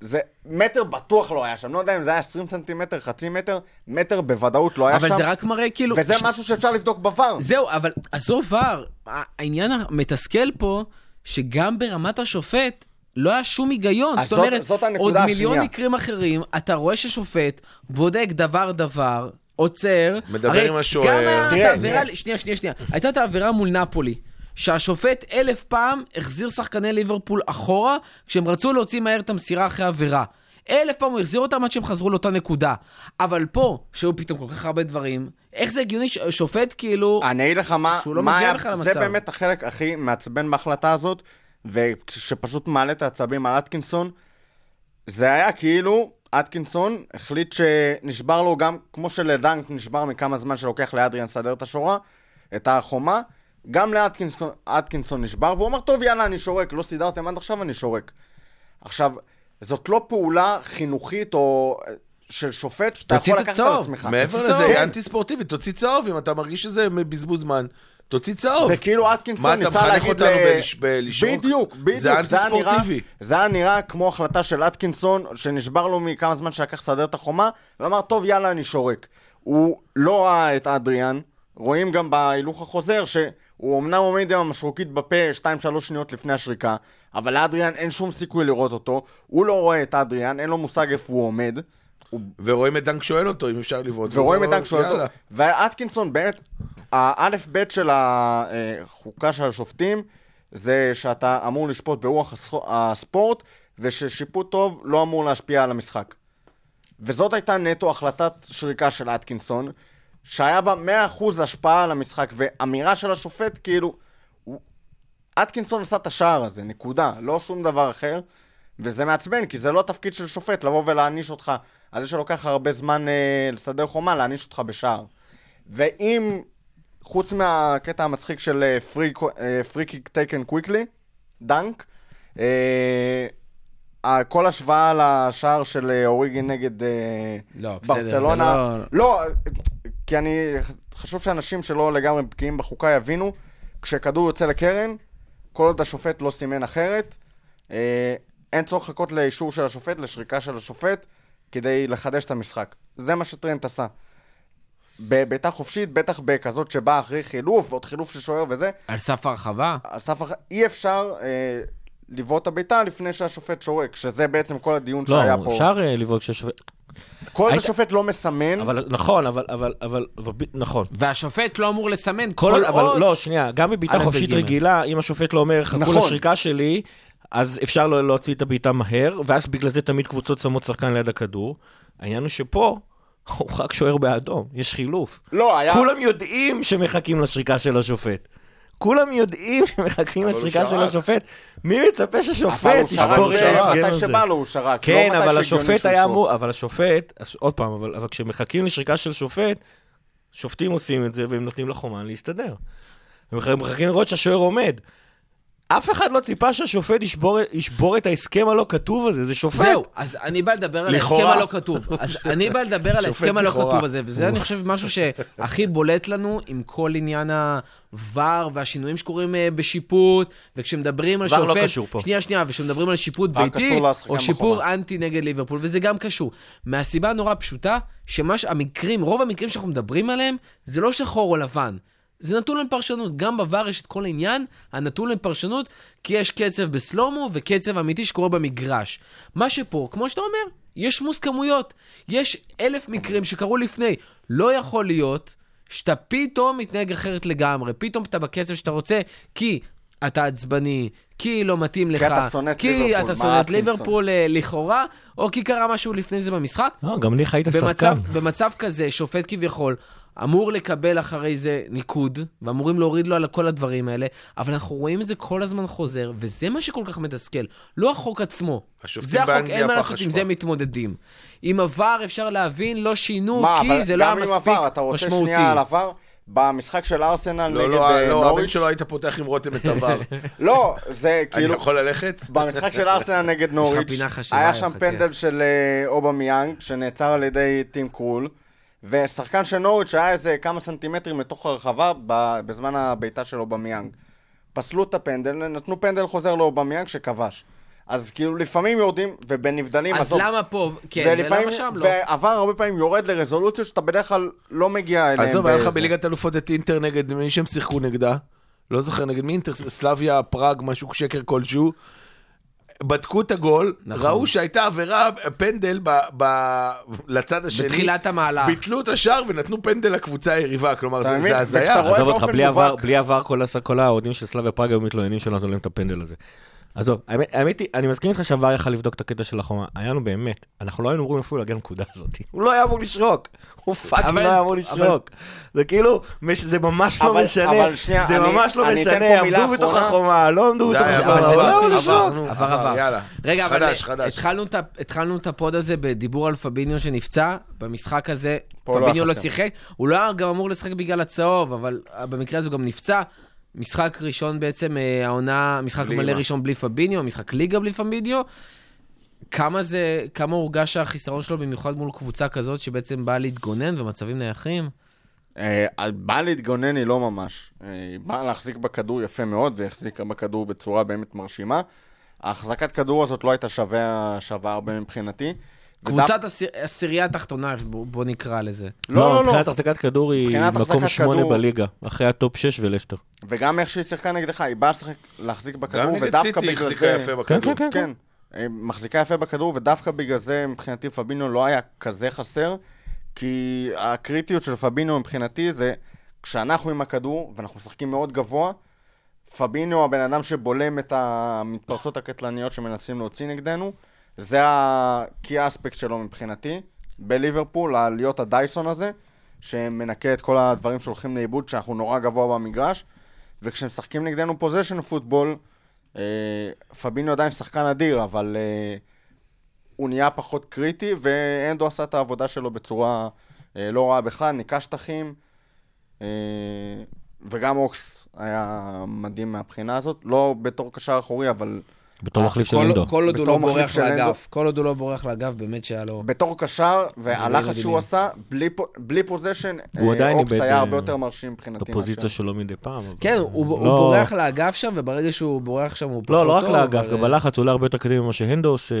זה מטר בטוח לא היה שם, לא יודע אם זה היה 20 סנטימטר, חצי מטר, מטר בוודאות לא היה
אבל
שם.
זה רק מראה כאילו...
וזה
ש-
משהו שאפשר לבדוק ב VAR.
זהו, אבל עזוב VAR, העניין המתסכל פה, שגם ברמת השופט, לא היה שום היגיון.
אז
זאת
זאת-
אומרת,
זאת
עוד מיליון
השנייה.
מקרים אחרים, אתה רואה ששופט בודק דבר-דבר, עוצר.
מדבר
הרי
עם השוער.
גם היה את
תראה,
העבירה,
תראה.
שנייה, שנייה, שנייה. הייתה את העבירה מול נפולי. שהשופט אלף פעם החזיר שחקני ליברפול אחורה, כשהם רצו להוציא מהר את המסירה אחרי עבירה. אלף פעם הוא החזיר אותם עד שהם חזרו לאותה נקודה. אבל פה, שהיו פתאום כל כך הרבה דברים, איך זה הגיוני ששופט כאילו...
אני אגיד לך מה,
שהוא לא
מה
מגיע
היה,
בכלל
זה
למצב.
באמת החלק הכי מעצבן בהחלטה הזאת, ושפשוט מעלה את העצבים על אטקינסון, זה היה כאילו, אטקינסון החליט שנשבר לו גם, כמו שלדנק נשבר מכמה זמן שלוקח לאדריאן לסדר את השורה, את החומה, גם לאטקינסון אטקינסון נשבר, והוא אמר, טוב, יאללה, אני שורק, לא סידרתם עד עכשיו, אני שורק. עכשיו, זאת לא פעולה חינוכית או אה, של שופט שאתה יכול לקחת על. עצמך.
מעבר לזה. היא אנטי ספורטיבית, תוציא צהוב אם אתה מרגיש שזה בזבוז זמן. תוציא צהוב.
זה כאילו
מה,
אטקינסון
אתה
ניסה
מחנך
להגיד
אותנו
ל...
בלש- בלשרוק?
בדיוק, בדיוק.
זה אנטי ספורטיבי.
זה היה נראה כמו החלטה של אטקינסון, שנשבר לו מכמה זמן שלקח לסדר את החומה, ואמר, טוב, יאללה, אני שורק. הוא לא ראה את אדריאן, רואים גם בהילוך החוזר, שהוא אמנם עומד עם המשרוקית בפה 2-3 שניות לפני השריקה, אבל לאדריאן אין שום סיכוי לראות אותו, הוא לא רואה את אדריאן, אין לו מושג איפה הוא עומד.
ורואים את דנק שואל אותו אם אפשר לבעוט.
ורואים את דנק שואל אותו. ואטקינסון באמת, האלף בית של החוקה של השופטים, זה שאתה אמור לשפוט ברוח הספ- הספורט, וששיפוט טוב לא אמור להשפיע על המשחק. וזאת הייתה נטו החלטת שריקה של אטקינסון, שהיה בה 100% השפעה על המשחק, ואמירה של השופט כאילו, אטקינסון עשה את השער הזה, נקודה, לא שום דבר אחר. וזה מעצבן, כי זה לא תפקיד של שופט לבוא ולהעניש אותך על זה שלוקח הרבה זמן אה, לסדר חומה, להעניש אותך בשער. ואם, חוץ מהקטע המצחיק של פרי קיק טייקן קוויקלי, דנק, אה, כל השוואה לשער של אה, אוריגי נגד אה,
לא, בסדר,
ברצלונה.
לא-
לא, כי אני, חשוב שאנשים שלא לגמרי בקיאים בחוקה יבינו, כשכדור יוצא לקרן, כל עוד השופט לא סימן אחרת, אה, אין צורך לחכות לאישור של השופט, לשריקה של השופט, כדי לחדש את המשחק. זה מה שטרנט עשה. בביתה חופשית, בטח בכזאת שבאה אחרי חילוף, ועוד חילוף של שוער וזה,
על סף הרחבה?
על סף אחר, אי אפשר אה, לבעוט את הביתה לפני שהשופט שורק, שזה בעצם כל הדיון שהיה
לא,
פה.
אפשר אה, לבעוט כשהשופט...
כל עוד
היית-
השופט לא מסמן,
אבל נכון, אבל, אבל, אבל, אבל, נכון.
והשופט לא אמור לסמן
כל,
כל
אבל
עוד...
לא, שנייה, גם בבעיטה
א'
חופשית. רגילה, אם השופט לא אומר, חכו
נכון.
לשריקה שלי, אז אפשר לא להוציא את הבעיטה מהר, ואז בגלל זה תמיד קבוצות שמות שחקן ליד הכדור. העניין הוא שפה, הוא רק שוער באדום, יש חילוף.
לא, היה...
כולם יודעים שמחכים לשריקה של השופט. כולם יודעים שמחכים לשריקה של. השופט. מי מצפה ששופט ישבור את ההסגר
מתי
הזה?
שבא לו הוא שרק.
כן,
לא
אבל השופט היה. אמור, אבל השופט, עוד פעם, אבל, אבל כשמחכים לשריקה של שופט, שופטים עושים את זה והם נותנים לחומן להסתדר. הם מח- מחכים לראות שהשוער עומד. אף אחד לא ציפה שהשופט ישבור, ישבור את ההסכם הלא כתוב הזה, זה שופט.
זהו, אז אני בא לדבר על ההסכם. הלא כתוב. אז אני בא לדבר על ההסכם הלא. כתוב הזה, וזה אני חושב משהו שהכי בולט לנו עם כל עניין ה-VAR והשינויים שקורים אה, בשיפוט, וכשמדברים על
VAR
שופט...
לא קשור פה.
שנייה, שנייה, וכשמדברים על שיפוט ביתי, או שיפור. אנטי נגד ליברפול, וזה גם קשור. מהסיבה הנורא פשוטה, שהמקרים, רוב המקרים שאנחנו מדברים עליהם, זה לא שחור או לבן. זה נתון להם פרשנות. גם בVAR יש את כל העניין, הנתון להם פרשנות, כי יש קצב בסלומו וקצב אמיתי שקורה במגרש. מה שפה, כמו שאתה אומר, יש מוסכמויות. יש אלף מקרים שקרו לפני. לא יכול להיות שאתה פתאום מתנהג אחרת לגמרי. פתאום אתה בקצב שאתה רוצה, כי אתה עצבני, כי לא מתאים לך,
אתה שונא את
כי
ליברפול,
אתה
מה
שונא את? ליברפול אה, לכאורה, או כי קרה משהו לפני זה במשחק.
לא, גם לי היית
במצב,
שחקן.
במצב כזה, שופט כביכול אמור לקבל אחרי זה ניקוד, ואמורים להוריד לו על כל הדברים האלה, אבל אנחנו רואים את זה כל הזמן חוזר, וזה מה שכל כך מתסכל. לא החוק עצמו. זה החוק, אין מה לעשות, עם. זה מתמודדים. עם עבר אפשר להבין, לא שינו,
מה,
כי זה לא היה
גם עם
מספיק
עבר, אתה רוצה
משמעותי.
שנייה על עבר? במשחק של ארסנל
לא,
נגד
לא,
אה,
לא,
נוריץ'?
שלו היית פותח עם רותם את עבר.
לא, זה
אני
כאילו...
יכול ללכת?
במשחק של ארסנל נגד נוריץ', היה שם. פנדל של אה, אובמיאנג, שנעצר על ידי טים קרול, ושחקן של נוריץ' היה איזה כמה סנטימטרים מתוך הרחבה בזמן הבעיטה של אובמיאנג. פסלו את הפנדל, נתנו פנדל חוזר לאובמיאנג שכבש. אז כאילו לפעמים יורדים, ובנבדלים,
אז
עזוב,
למה פה, כן,
ולפעמים,
ולמה שם לא?
ו VAR הרבה פעמים יורד לרזולוציות שאתה בדרך כלל לא מגיע אליהן.
עזוב, היה לך. בליגת אלופות את אינטר נגד מי שהם שיחקו נגדה. לא זוכר נגד מי אינטר, סלביה, פראג, משהו שקר כלשהו. בדקו את הגול,
נכון.
ראו שהייתה עבירה, פנדל ב, ב, לצד השני.
בתחילת המהלך.
ביטלו את השער ונתנו פנדל לקבוצה היריבה, כלומר זה? זה הזיה.
עזוב אותך, בלי
VAR.
בלי VAR, כל כל האוהדים של סלאביה פראג היו מתלוננים שלא נתנו להם את הפנדל הזה. עזוב, האמת- האמת היא, אני מסכים איתך ש VAR יכל לבדוק את הקטע של החומה. היה לנו באמת, אנחנו לא היינו אמורים אפילו להגיע לנקודה הזאת. הוא לא היה אמור לשרוק. הוא
fucking
לא
זה-
היה אמור
אבל-
לשרוק. זה כאילו, מש- זה ממש לא משנה.
אבל שנייה,
זה
אני-
ממש לא משנה, עמדו בתוך. החומה, לא עמדו
די,
בתוך החומה.
אבל
הוא לא אמור לשרוק.
VAR,
VAR.
רגע, אבל. התחלנו את ה- התחלנו את הפוד הזה בדיבור על פביניו שנפצע. במשחק הזה
לא
פביניו לא. שיחק. הוא לא היה גם אמור לשחק בגלל הצהוב, אבל אה, במקרה הזה הוא גם נפצע. משחק ראשון בעצם, אה, העונה, משחק
בלי
מלא. ראשון בלי פביניו, משחק ליגה בלי פביניו. כמה זה, כמה הורגש החיסרון שלו, במיוחד מול קבוצה כזאת שבעצם באה להתגונן ומצבים נייחים?
אה, באה להתגונן היא לא ממש. אה, היא באה להחזיק בכדור יפה מאוד, והחזיקה בכדור בצורה באמת מרשימה. ההחזקת כדור הזאת לא הייתה שווה, שווה הרבה מבחינתי.
קבוצת עשיר- עשירייה התחתונה, בוא בוא נקרא לזה.
לא, לא, לא.
מבחינת החזקת כדור היא
מבחינת
מקום שמונה
כדור-
בליגה, אחרי הטופ 6 ולסטר.
וגם איך שהיא שיחקה נגדך, היא באה לשחק, להחזיק
גם
בכדור,
נגד
ודווקא
סיטי
בגלל
החזיקה
זה...
יפה בכדור.
כן,
כן, אה, מחזיקה יפה בכדור, ודווקא בגלל זה מבחינתי פביניו לא היה כזה חסר, כי הקריטיות של פביניו מבחינתי זה כשאנחנו עם הכדור, ואנחנו משחקים מאוד גבוה, פבינו הבן אדם שבולם את המתפרצות הקטלניות שמנסים להוציא נגדנו, זה ה-key aspect שלו מבחינתי, בליברפול, להיות הדייסון הזה, שמנקה את כל הדברים שהולכים לאיבוד, שאנחנו נורא גבוה במגרש, וכשמשחקים נגדנו פוזיישן פוטבול, אה, פבינו עדיין שחקן אדיר, אבל אה, הוא נהיה פחות קריטי, ואנדו עשה את העבודה שלו בצורה אה, לא רעה בכלל, ניקה שטחים, אה, וגם אוקס היה מדהים מהבחינה הזאת, לא בתור קשר אחורי, אבל
בתור
אה,
מחליף של אינדו.
כל עוד הוא לא בורח. לאגף, כל עוד הוא לא בורח לאגף, באמת שהיה לו...
בתור קשר, והלחץ. שהוא עשה, בלי, פו- בלי פוזיישן, אה,
איבד,
היה הרבה
אה,
יותר מרשים
את
מבחינתי.
הפוזיציה
מאשר-
שלו מדי פעם.
כן, הוא
לא-
בורח לאגף שם, וברגע שהוא בורח שם הוא פחות טוב.
לא, לא רק לאגף, גם בלחץ הוא עולה הרבה יותר קדימה ממה שהנדו עושה.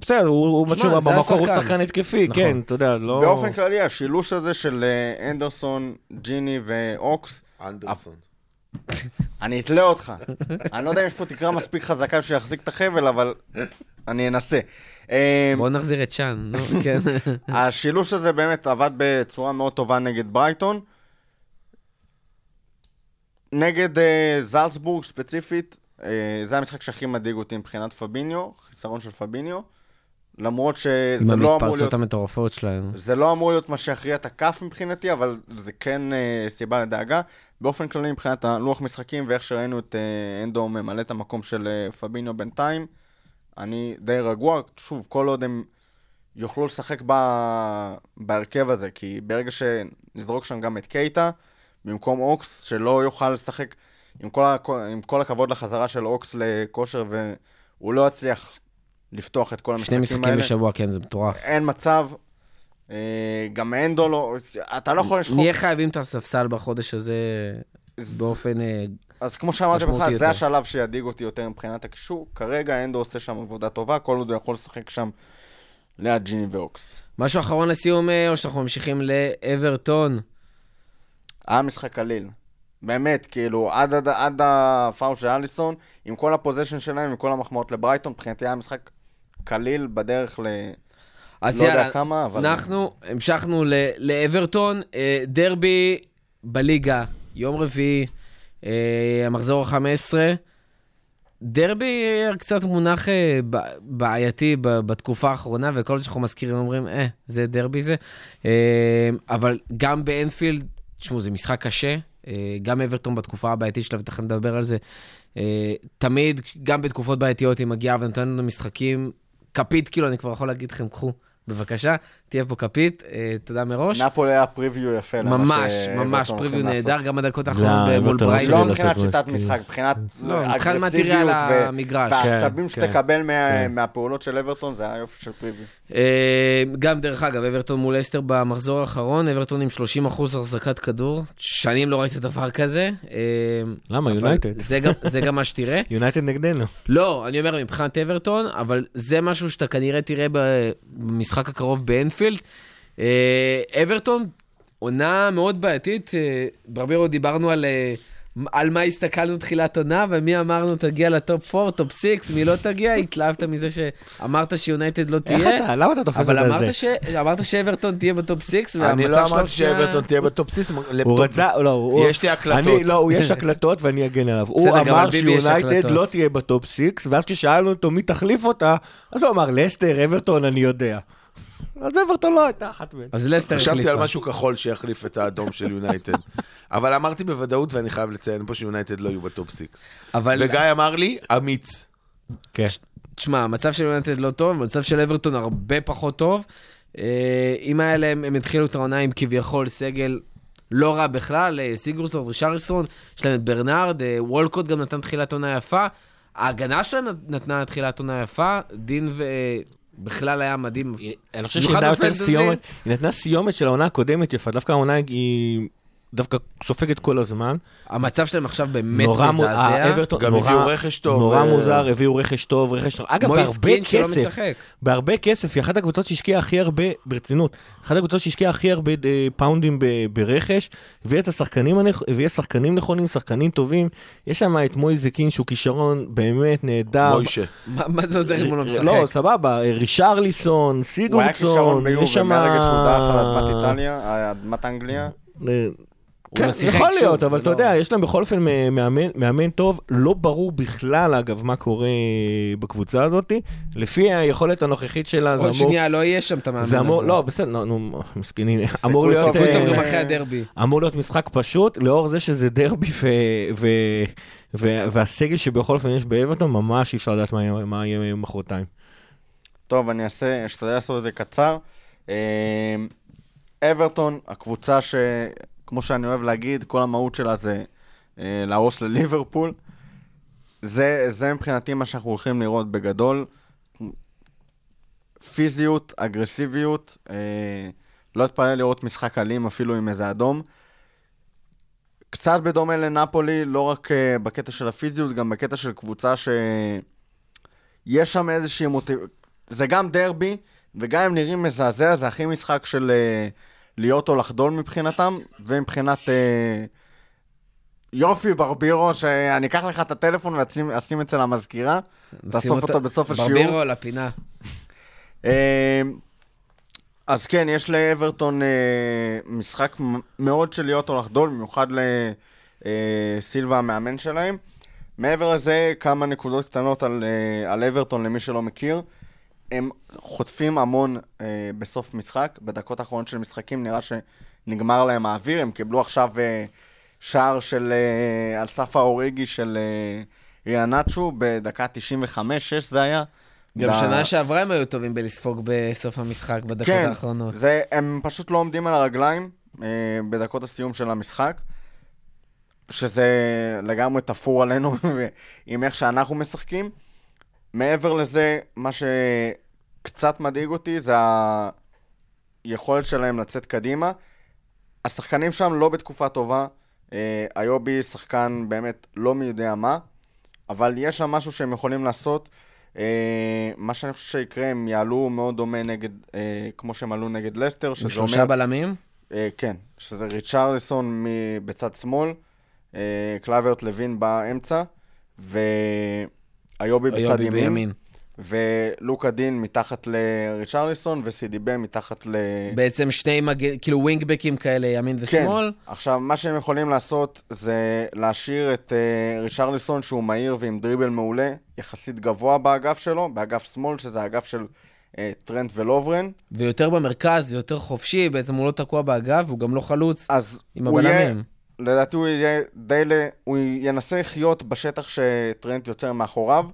בסדר, הוא משהו, במקור הוא. שחקן התקפי,
נכון.
כן, אתה יודע, לא...
באופן כללי, השילוש הזה של אנדרסון, ג'יני ואוקס,
אנדרסון.
אני אתלה אותך. אני לא יודע אם יש פה תקרה מספיק חזקה שיחזיק את החבל, אבל אני אנסה. אה,
בוא נחזיר את צ'אן, נו, כן.
השילוש הזה באמת עבד בצורה מאוד טובה נגד ברייטון. נגד אה, זלצבורג ספציפית, אה, זה המשחק שהכי מדאיג אותי מבחינת פביניו, חיסרון של פביניו. למרות
עם
שזה לא אמור להיות...
המתפרצות המטורפות שלהם.
זה לא אמור להיות מה שיכריע את הכף מבחינתי, אבל זה כן אה, סיבה לדאגה. באופן כללי, מבחינת הלוח משחקים ואיך שראינו את אה, אנדו ממלא את המקום של אה, פביניו בינתיים, אני די רגוע. שוב, כל עוד הם יוכלו לשחק ב... בהרכב הזה, כי ברגע שנזרוק שם גם את קייטה, במקום אוקס, שלא יוכל לשחק, עם כל, ה... עם כל הכבוד לחזרה של אוקס לכושר, והוא לא יצליח לפתוח את כל
שני
המשחקים
משחקים
האלה.
בשבוע, כן, זה מטורף.
אין מצב. אה, גם אנדו לא, אתה לא יכול לשחוק.
נהיה חייבים את הספסל בחודש הזה באופן... אה,
אז כמו שאמרתי לך. זה השלב שידאיג אותי יותר מבחינת הקישור. כרגע אנדו עושה שם עבודה טובה, כל עוד הוא יכול לשחק שם ליד ג'יני ואוקס.
משהו אחרון לסיום, אה, או שאנחנו ממשיכים לאברטון?
היה משחק קליל. באמת, כאילו, עד, עד, עד הפאול של אליסון, עם כל הפוזיישן שלהם, עם כל המחמאות לברייטון, מבחינתי היה משחק קליל בדרך ל...
אז
לא יודע
יאללה,
כמה, אבל-
אנחנו המשכנו ל- לאברטון, אה, דרבי בליגה, יום רביעי, אה, המחזור ה-15. דרבי אה, קצת מונח אה, ב- בעייתי ב- בתקופה האחרונה, וכל שאנחנו מזכירים אומרים, אה, זה דרבי זה. אה, אבל גם באנפילד, תשמעו, זה משחק קשה. גם אברטון בתקופה הבעייתית שלה, ותכף נדבר על זה. תמיד, גם בתקופות בעייתיות, היא מגיעה ונותנת לנו משחקים, כפית, כאילו, אני כבר יכול להגיד לכם, קחו, בבקשה, תהיה פה כפית, אה, תודה מראש.
נפולי היה פריוויו יפה.
ממש, ממש, פריוויו. נהדר, גם הדקות האחרונות מול ברייטון.
לא
לעשות
מבחינת
מה
שיטת. משחק, מבחינת
לא, מבחינת
אגרסיביות. והעצבים
כן,
שתקבל מה-
כן.
מהפעולות של אברטון זה היופי של פריוויו.
אה, גם, דרך אגב, אברטון מול אסטר במחזור האחרון, אברטון עם 30 אחוז החזקת כדור. שנים לא ראיתי דבר כזה. אה,
למה? יונייטד.
זה גם- זה גם מה שתראה.
יונייטד נגדנו.
לא, אני אומר מבחינת אברטון, אבל זה משהו שאתה כנראה תראה ב- במשחק הקרוב באנפילד. אה, אברטון, עונה מאוד בעייתית. אה, ברבירו, דיברנו על, אה, על מה הסתכלנו תחילת עונה, ומי אמרנו תגיע לטופ 4, טופ 6, מי לא תגיע, התלהבת מזה שאמרת שיונייטד לא
איך
תהיה.
אתה, למה אתה תופס
אבל
את
אמרת,
זה?
ש... אמרת שאברטון תהיה בטופ 6,
אני לא אמרתי שאברטון תהיה ב top six.
הוא רצה, לא, הוא...
יש לי הקלטות.
אני, לא, הוא יש הקלטות ואני אגן עליו. הוא אמר שיונייטד. לא תהיה בטופ 6, ואז כששאלנו אותו מי תחליף אותה, אז הוא אמר, לסטר, אברטון, אני יודע. אז אברטון לא הייתה אחת מהן.
אז לסטר החליפה.
חשבתי על משהו כחול שיחליף את האדום של יונייטד. אבל אמרתי בוודאות, ואני חייב לציין פה שיונייטד לא יהיו ב top six.
אבל,
וגיא אמר לי, אמיץ.
כן.
תשמע, המצב של יונייטד לא טוב, המצב של אברטון הרבה פחות טוב. אה, אם היה להם, הם התחילו את העונה עם כביכול סגל לא רע בכלל, אה, סיגורסון רישריסון, יש להם את ברנרד, אה, וולקוט גם נתן תחילת עונה יפה. ההגנה שלהם נתנה תחילת עונה יפה, דין ו... בכלל היה מדהים.
אני חושב שהיא נתנה סיומת של העונה הקודמת יפה, דווקא העונה היא דווקא סופגת כל הזמן.
המצב שלהם עכשיו באמת
נורא
מזעזע.
האברטון-
גם
נורא-
הביאו רכש טוב,
נורא
אה,
מוזר, הביאו רכש טוב, רכש טוב. אגב, בהרבה כסף,
משחק.
בהרבה כסף, היא אחת הקבוצות שהשקיעה הכי הרבה, ברצינות, אחת הקבוצות שהשקיעה הכי הרבה אה, פאונדים ב- ברכש, הביאה את השחקנים, הביאה שחקנים נכונים, שחקנים טובים. יש שם את מויז קין שהוא כישרון באמת נהדר.
מוישה.
מה מה זה עוזר אם הוא לא משחק?
לא, סבבה, רישרליסון,
הוא היה
סיגורדסון,
כישרון ביובה,
יש שם...
מהרגע שהוא דרך על אדמת איטליה, אדמת אנגליה.
אה,
הוא
כן, יכול
שוב,
להיות, אבל אתה
לא-
יודע, יש להם בכל אופן מ- מאמן- מאמן טוב, לא ברור בכלל, אגב, מה קורה בקבוצה הזאת. לפי היכולת הנוכחית שלה, זה
עוד
אמור...
שנייה לא יהיה שם את המאמן
זה
הזה.
לא, בסדר, נו, נו, מסכנים, אמור להיות, אה,
אה.
אמור להיות משחק פשוט, לאור זה שזה דרבי ו- ו- ו- והסגל שבכל אופן יש באברטון, ממש אי אפשר לדעת מה יהיה- מה יהיה מחרתיים.
טוב, אני אעשה, אשתדל לעשות את זה קצר. אה, אברטון, הקבוצה ש... כמו שאני אוהב להגיד, כל המהות שלה זה אה, להרוס לליברפול. זה, זה מבחינתי מה שאנחנו הולכים לראות בגדול. פיזיות, אגרסיביות, אה, לא אתפלא לראות משחק אלים אפילו עם איזה אדום. קצת בדומה לנפולי, לא רק אה, בקטע של הפיזיות, גם בקטע של קבוצה ש... יש שם איזושהי מוטיב... זה גם דרבי, וגם אם נראים מזעזע, זה הכי משחק של אה, להיות או לחדול מבחינתם, ומבחינת אה, יופי ברבירו, שאני אקח לך את הטלפון ואשים אשים אצל המזכירה, תאסוף אותו בסוף השיעור.
ברבירו לפינה.
אה, אז כן, יש לאברטון אה, משחק מאוד של להיות או לחדול, במיוחד לסילבה המאמן שלהם. מעבר לזה, כמה נקודות קטנות על, אה, על אברטון, למי שלא מכיר. הם חוטפים המון אה, בסוף משחק, בדקות האחרונות של משחקים נראה שנגמר להם האוויר, הם קיבלו עכשיו אה, שער של, אה, על סף האוריגי של אה, ריאנצ'ו בדקה 95-6 זה היה.
גם
ב-
שנה שעברה הם היו טובים בלספוג בסוף המשחק, בדקות
כן,
האחרונות.
זה, הם פשוט לא עומדים על הרגליים אה, בדקות הסיום של המשחק, שזה לגמרי תפור עלינו עם איך שאנחנו משחקים. מעבר לזה, מה שקצת מדאיג אותי זה היכולת שלהם לצאת קדימה. השחקנים שם לא בתקופה טובה. אה, איובי שחקן באמת לא מי יודע מה, אבל יש שם משהו שהם יכולים לעשות. אה, מה שאני חושב שיקרה, הם יעלו מאוד דומה נגד, אה, כמו שהם עלו נגד לסטר, שזה
שלושה
אומר...
בלמים?
אה, כן, שזה ריצ'רליסון בצד שמאל, אה, קלייברט לוין באמצע, ואיובי בצד
איובי
ימין,
בימין.
ולוקה דין מתחת לריצ'רליסון, וסידיבה מתחת ל...
בעצם שני מגן, כאילו ווינגבקים כאלה, ימין ושמאל.
כן. עכשיו, מה שהם יכולים לעשות זה להשאיר את אה, ריצ'רליסון, שהוא מהיר ועם דריבל מעולה, יחסית גבוה באגף שלו, באגף שמאל, שזה האגף של אה, טרנט ולוברן.
ויותר במרכז, ויותר חופשי, בעצם הוא לא תקוע באגף, והוא גם לא חלוץ
אז
עם
הוא יהיה,
הבלמים.
לדעתי הוא יהיה די ל... הוא ינסה לחיות בשטח שטרנט יוצר מאחוריו.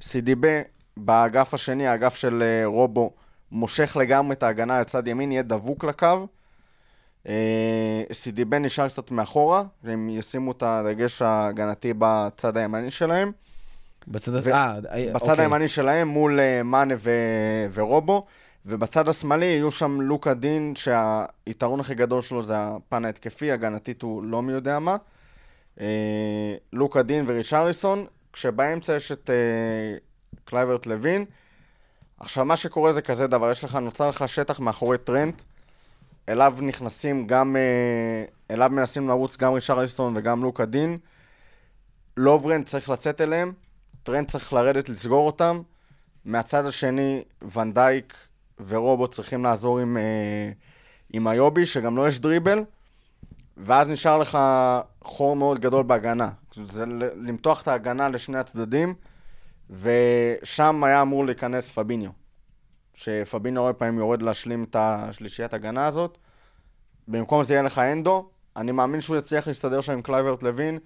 סידיבה באגף השני, האגף של אה, רובו, מושך לגמרי את ההגנה על צד ימין, יהיה דבוק לקו. אה, סידיבה נשאר קצת מאחורה, והם ישימו את הדגש ההגנתי בצד הימני שלהם.
בצד.
ו-
אה, אה,
בצד
אוקיי.
הימני שלהם מול מאנה ו- ורובו, ובצד השמאלי יהיו שם לוקה דין, שהיתרון הכי גדול שלו זה הפן ההתקפי, הגנתית הוא לא מי יודע מה. אה, לוקה דין וריצ'רליסון, כשבאמצע יש את אה, קלייברט לוין. עכשיו, מה שקורה זה כזה דבר, יש לך, נוצר לך שטח מאחורי טרנט, אליו נכנסים גם אה, אליו מנסים לרוץ גם ריצ'רליסון וגם לוקה דין. לוברן צריך לצאת אליהם, טרנט צריך לרדת לסגור אותם. מהצד השני, ונדייק ורובו צריכים לעזור עם, אה, עם איובי, שגם לו יש דריבל, ואז נשאר לך חור מאוד גדול בהגנה. זה למתוח את ההגנה לשני הצדדים, ושם היה אמור להיכנס פביניו. שפביניו הרבה פעמים יורד להשלים את השלישיית הגנה הזאת. במקום זה יהיה לך הנדו, אני מאמין שהוא יצליח להסתדר שם עם קלייברט לוין,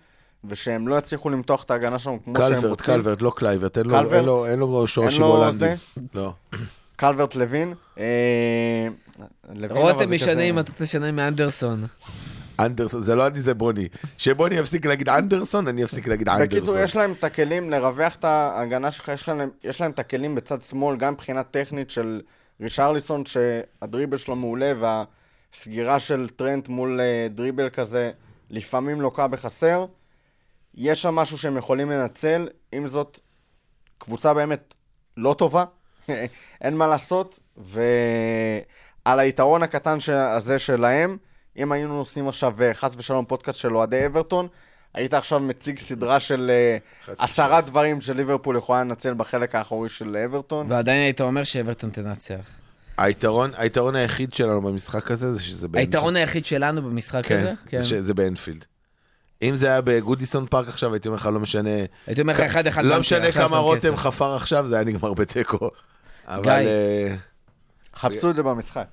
ושהם לא יצליחו למתוח את ההגנה שלנו כמו שהם רוצים.
קלברט, קלברט, לא קלייברט, אין לו-
קלברט?
אין לו- אין לו שורשים
אין לו
הולנדים.
זה?
לא.
קלברט לוין. אה,
רותם משנה אם אתה תשנה מאנדרסון.
אנדרסון, זה לא אני, זה בוני. שבוני יפסיק להגיד אנדרסון, אני אפסיק להגיד
בקיצור,
אנדרסון.
יש להם את הכלים לרווח את ההגנה שלך, יש להם, יש להם את הכלים בצד שמאל, גם מבחינה טכנית של רישרליסון, שהדריבל שלו מעולה, והסגירה של טרנט מול אה, דריבל כזה, לפעמים לוקה בחסר. יש שם משהו שהם יכולים לנצל, עם זאת, קבוצה באמת לא טובה, אין מה לעשות, ועל היתרון הקטן ש- הזה שלהם, אם היינו עושים עכשיו אה, חס ושלום פודקאסט של אוהדי אברטון, היית עכשיו מציג סדרה של אה, עשרה דברים שליברפול יכולה לנצל בחלק האחורי של אברטון.
ועדיין היית אומר שאברטון תנצח.
היתרון, היתרון היחיד שלנו במשחק הזה זה שזה באנפילד.
היתרון היחיד שלנו במשחק הזה?
כן, זה באנפילד. אם זה היה בגודיסון פארק עכשיו, הייתי אומר לך, לא משנה...
הייתי אומר לך אחד אחד.
לא משנה כמה רותם. חפר עכשיו, זה היה נגמר בתיקו. אבל...
גיא.
אה,
חפשו את זה במשחק.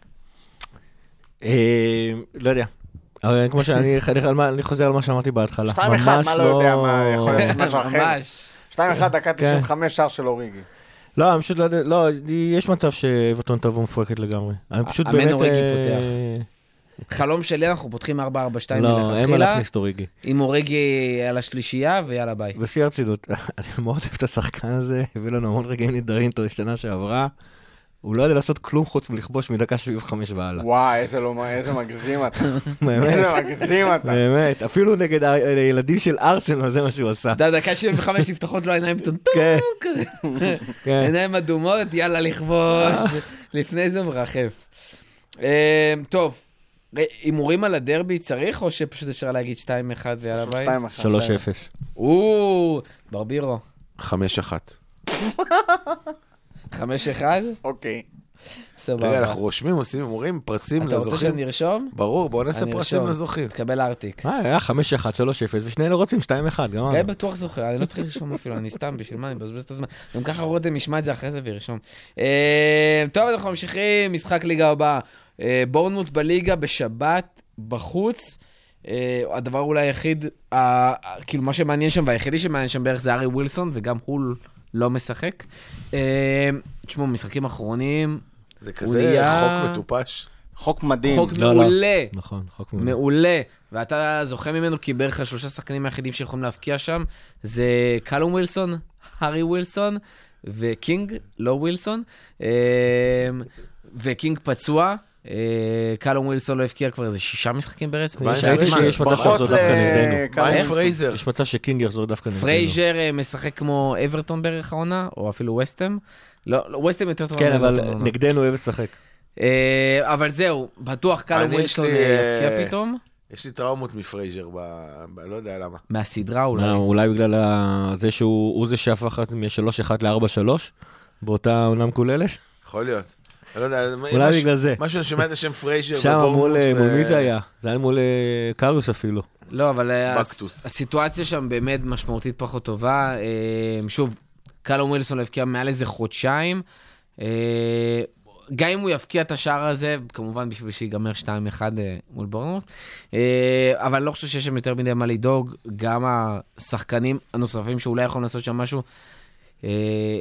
אה, לא יודע. אבל כמו שאני אני- על מה- אני חוזר על מה שאמרתי בהתחלה.
2-1,
ממש
מה לא יודע, מה יכול להיות משהו אחר.
ממש.
2-1, דקה
כן.
95, שער של אוריגי.
לא, אני פשוט לא יודע, לא, יש מצב שאברטון תבוא מפורקת לגמרי. אני פשוט
אמן
באמת...
אוריגי
אה,
פותח. חלום שלי, אנחנו פותחים 4-4-2
לא, אין מה
מלכתחילה,
להכניס את אוריגי.
עם אורגי על השלישייה, ויאללה ביי.
בשיא הרצינות, אני מאוד אוהב את השחקן הזה, הביא לנו המון רגעים נהדרים איתו שנה שעברה. הוא לא יודע לעשות כלום חוץ מלכבוש מדקה 75 והלאה.
וואי, איזה לא- איזה מגזים אתה.
באמת,
איזה מגזים אתה.
באמת, אפילו נגד הילדים של ארסנל זה מה שהוא עשה.
אתה יודע, דקה 75 נפתחות לו העיניים טוב,
כן. כן.
עיניים אדומות, יאללה לכבוש. לפני זה מרחף. אה, טוב, הימורים על הדרבי צריך, או שפשוט אפשר להגיד 2-1 ויאללה ביי?
2-1.
3-0.
או, ברבירו.
5-1.
5-1?
אוקיי.
סבבה.
רגע, אנחנו רושמים, עושים הימורים, פרסים
אתה רוצה
לזוכים.
שנרשום?
ברור, בואו נעשה
אני
פרסים. לזוכים.
תקבל ארטיק.
אה, היה 5-1, 3-0, ושנינו רוצים 2-1, גמרנו.
גיא בטוח זוכר, אני לא צריך לרשום אפילו, אני סתם, בשביל מה, אני מבזבז את הזמן. גם ככה רותם ישמע את זה אחרי זה וירשום. אה, טוב, אנחנו ממשיכים, משחק ליגה הבאה. אה, בורנמוט בליגה בשבת, בחוץ. אה, הדבר אולי היחיד, כאילו מה שמעניין שם, והיחידי שמעניין שם בערך זה ארי ווילסון, וגם הוא לא משחק. אה, תשמעו, משחקים אחרונים,
זה כזה
נהיה-
חוק מטופש.
חוק מדהים.
חוק
לא, לא.
מעולה.
נכון, חוק מעולה.
מעולה. ואתה זוכה ממנו כי בערך השלושה שחקנים היחידים שיכולים להבקיע שם זה קלום ווילסון, הארי ווילסון וקינג, לא ווילסון. וקינג פצוע. אה, קלום ווילסון לא הבקיע כבר איזה שישה משחקים ברצף.
מה עם
שהיה
פרייזר?
זמן.
יש מצב שיחזור דווקא נגדנו. יש מצב שקינג יחזור דווקא נגדנו.
פרייזר אה, משחק כמו אברטון בערך העונה, או אפילו וסטם. לא, לא, וסטם יותר טוב
כן, אבל. נגדנו אוהב לשחק.
אה, אבל זהו, בטוח קלום ווילסון יבקיע פתאום.
יש לי טראומות מפרייזר, ב... ב... לא יודע למה.
מהסדרה אולי.
מה, אולי בגלל ה- זה שהוא הוא זה שהפך מ-3-1 ל-4-3 באותה עונה מקוללת?
יכול להיות. לא יודע,
אולי בגלל זה.
משהו, אני שומע את השם פרייזר
שם
ובורנמוט
מול מי זה היה? זה היה מול אה, קארוס אפילו.
לא, אבל אה. הסיטואציה שם באמת משמעותית פחות טובה. אה, שוב, קלום ווילסון הבקיע מעל איזה חודשיים. אה, גם אם הוא יבקיע את השער הזה, כמובן בשביל שיגמר 2-1 אה, מול בורנמוט. אה, אבל אני לא חושב שיש שם יותר מדי מה לדאוג. גם השחקנים הנוספים שאולי יכולים לעשות שם משהו, אה,